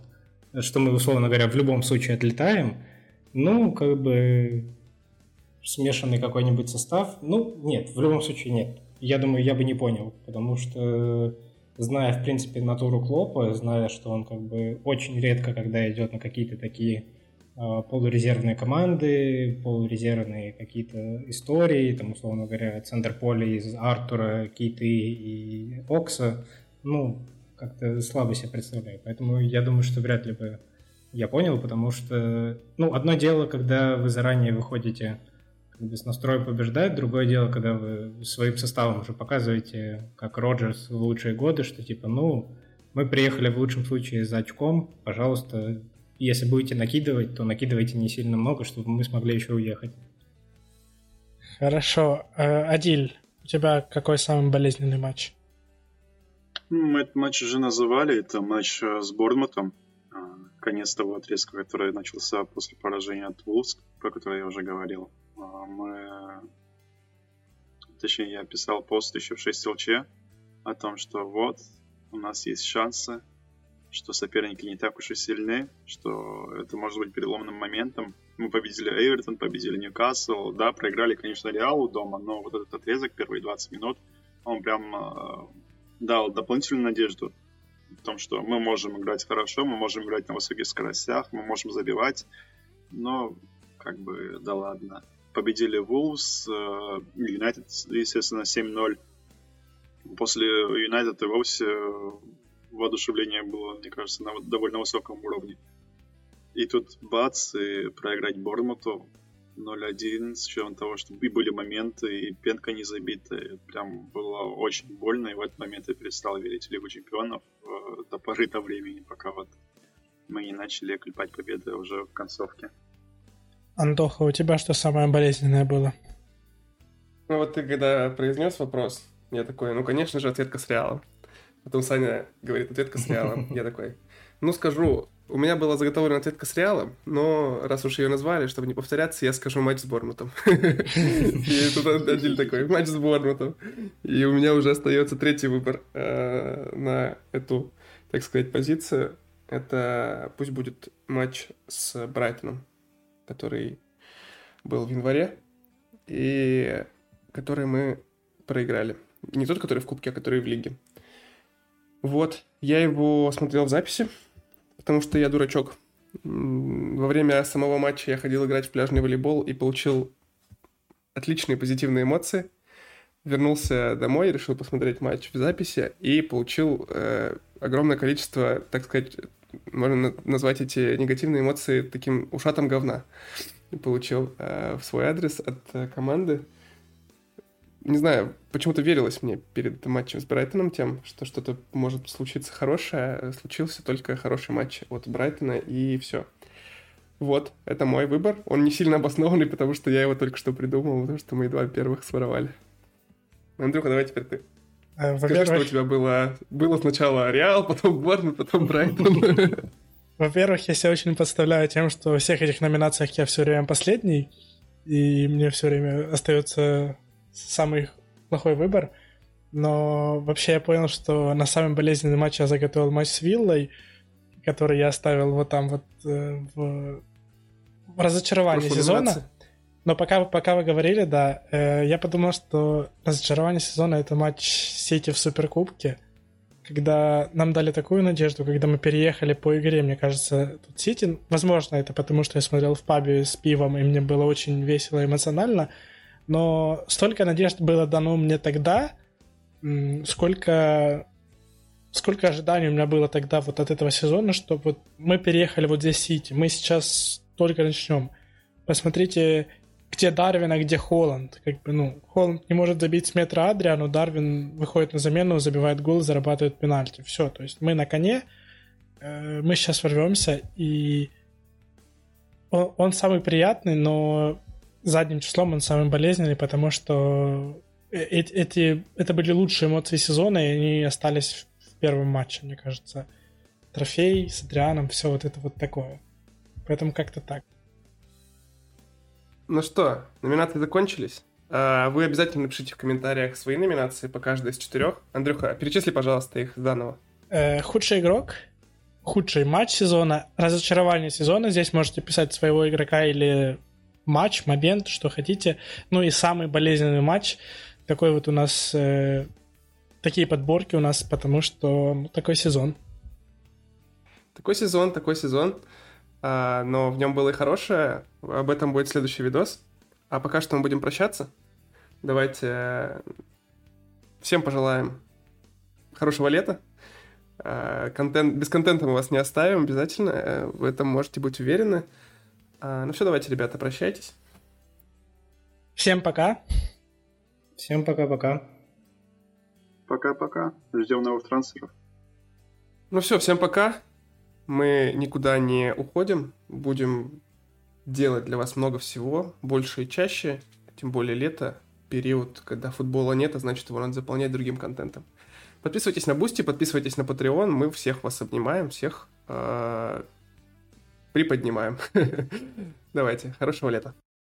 что мы, условно говоря, в любом случае отлетаем, ну, как бы смешанный какой-нибудь состав, ну, нет, в любом случае нет. Я думаю, я бы не понял, потому что зная, в принципе, натуру Клопа, зная, что он как бы очень редко, когда идет на какие-то такие э, полурезервные команды, полурезервные какие-то истории, там, условно говоря, центр поля из Артура, Киты и Окса, ну, как-то слабо себе представляю. Поэтому я думаю, что вряд ли бы я понял, потому что, ну, одно дело, когда вы заранее выходите как бы с настроем побеждать. Другое дело, когда вы своим составом уже показываете, как Роджерс в лучшие годы, что типа, ну, мы приехали в лучшем случае за очком, пожалуйста, если будете накидывать, то накидывайте не сильно много, чтобы мы смогли еще уехать. Хорошо. Э, Адиль, у тебя какой самый болезненный матч? Мы этот матч уже называли. Это матч э, с Борнмутом. А, конец того отрезка, который начался после поражения от Вулс, про который я уже говорил. А, мы... Точнее, я писал пост еще в 6 ЛЧ о том, что вот, у нас есть шансы, что соперники не так уж и сильны, что это может быть переломным моментом. Мы победили Эвертон, победили Ньюкасл, да, проиграли, конечно, Реалу дома, но вот этот отрезок, первые 20 минут, он прям э, дал дополнительную надежду в том, что мы можем играть хорошо, мы можем играть на высоких скоростях, мы можем забивать, но как бы да ладно победили Wolves, э, Юнайтед, естественно, 7-0. После Юнайтед и вовсе воодушевление было, мне кажется, на довольно высоком уровне. И тут бац, и проиграть Бормуту 0-1, с учетом того, что и были моменты, и пенка не забита. Прям было очень больно, и в этот момент я перестал верить в Лигу Чемпионов э, до поры до времени, пока вот мы не начали клепать победы уже в концовке. Антоха, у тебя что самое болезненное было? Ну вот ты когда произнес вопрос, я такой, ну конечно же ответка с Реалом. Потом Саня говорит, ответка с Реалом. Я такой, ну скажу, у меня была заготовлена ответка с Реалом, но раз уж ее назвали, чтобы не повторяться, я скажу матч с Бормутом. И тут один такой, матч с Бормутом. И у меня уже остается третий выбор э, на эту, так сказать, позицию. Это пусть будет матч с Брайтоном который был в январе, и который мы проиграли. Не тот, который в Кубке, а который в Лиге. Вот, я его смотрел в записи, потому что я дурачок. Во время самого матча я ходил играть в пляжный волейбол и получил отличные позитивные эмоции. Вернулся домой, решил посмотреть матч в записи и получил э, огромное количество, так сказать, можно назвать эти негативные эмоции таким ушатом говна. Получил э, в свой адрес от э, команды. Не знаю, почему-то верилось мне перед матчем с Брайтоном тем, что что-то может случиться хорошее. Случился только хороший матч от Брайтона, и все. Вот, это мой выбор. Он не сильно обоснованный, потому что я его только что придумал, потому что мы два первых своровали. Андрюха, давай теперь ты. Э, Скажи, что у тебя было, было сначала Реал, потом Борн, потом Брайтон. Во-первых, я себя очень подставляю тем, что во всех этих номинациях я все время последний, и мне все время остается самый плохой выбор. Но вообще я понял, что на самый болезненный матч я заготовил матч с Виллой, который я оставил вот там вот э, в, в разочаровании сезона. Номинации? Но пока, пока вы говорили, да, э, я подумал, что разочарование сезона — это матч Сити в Суперкубке, когда нам дали такую надежду, когда мы переехали по игре, мне кажется, тут Сити, возможно, это потому, что я смотрел в пабе с пивом, и мне было очень весело эмоционально, но столько надежд было дано мне тогда, сколько сколько ожиданий у меня было тогда вот от этого сезона, что вот мы переехали вот здесь Сити, мы сейчас только начнем. Посмотрите, где Дарвин, а где Холланд. Как бы, ну, Холланд не может забить с метра Адрия, но Дарвин выходит на замену, забивает гол, зарабатывает пенальти. Все, то есть мы на коне, э, мы сейчас ворвемся, и он, он самый приятный, но задним числом он самый болезненный, потому что э, эти, это были лучшие эмоции сезона, и они остались в первом матче, мне кажется. Трофей с Адрианом, все вот это вот такое. Поэтому как-то так. Ну что, номинации закончились. А, вы обязательно напишите в комментариях свои номинации по каждой из четырех. Андрюха, перечисли, пожалуйста, их заново. Э, худший игрок, худший матч сезона, разочарование сезона. Здесь можете писать своего игрока или матч, момент, что хотите. Ну и самый болезненный матч. Такой вот у нас... Э, такие подборки у нас, потому что ну, такой сезон. Такой сезон, такой сезон. А, но в нем было и хорошее. Об этом будет следующий видос. А пока что мы будем прощаться. Давайте э, всем пожелаем хорошего лета. А, контент, без контента мы вас не оставим обязательно. Э, в этом можете быть уверены. А, ну все, давайте, ребята, прощайтесь. Всем пока. Всем пока-пока. Пока-пока. Ждем новых трансферов. Ну все, всем пока. Мы никуда не уходим, будем делать для вас много всего, больше и чаще, тем более лето, период, когда футбола нет, а значит его надо заполнять другим контентом. Подписывайтесь на Boosty, подписывайтесь на Patreon, мы всех вас обнимаем, всех э, приподнимаем. Давайте, хорошего лета.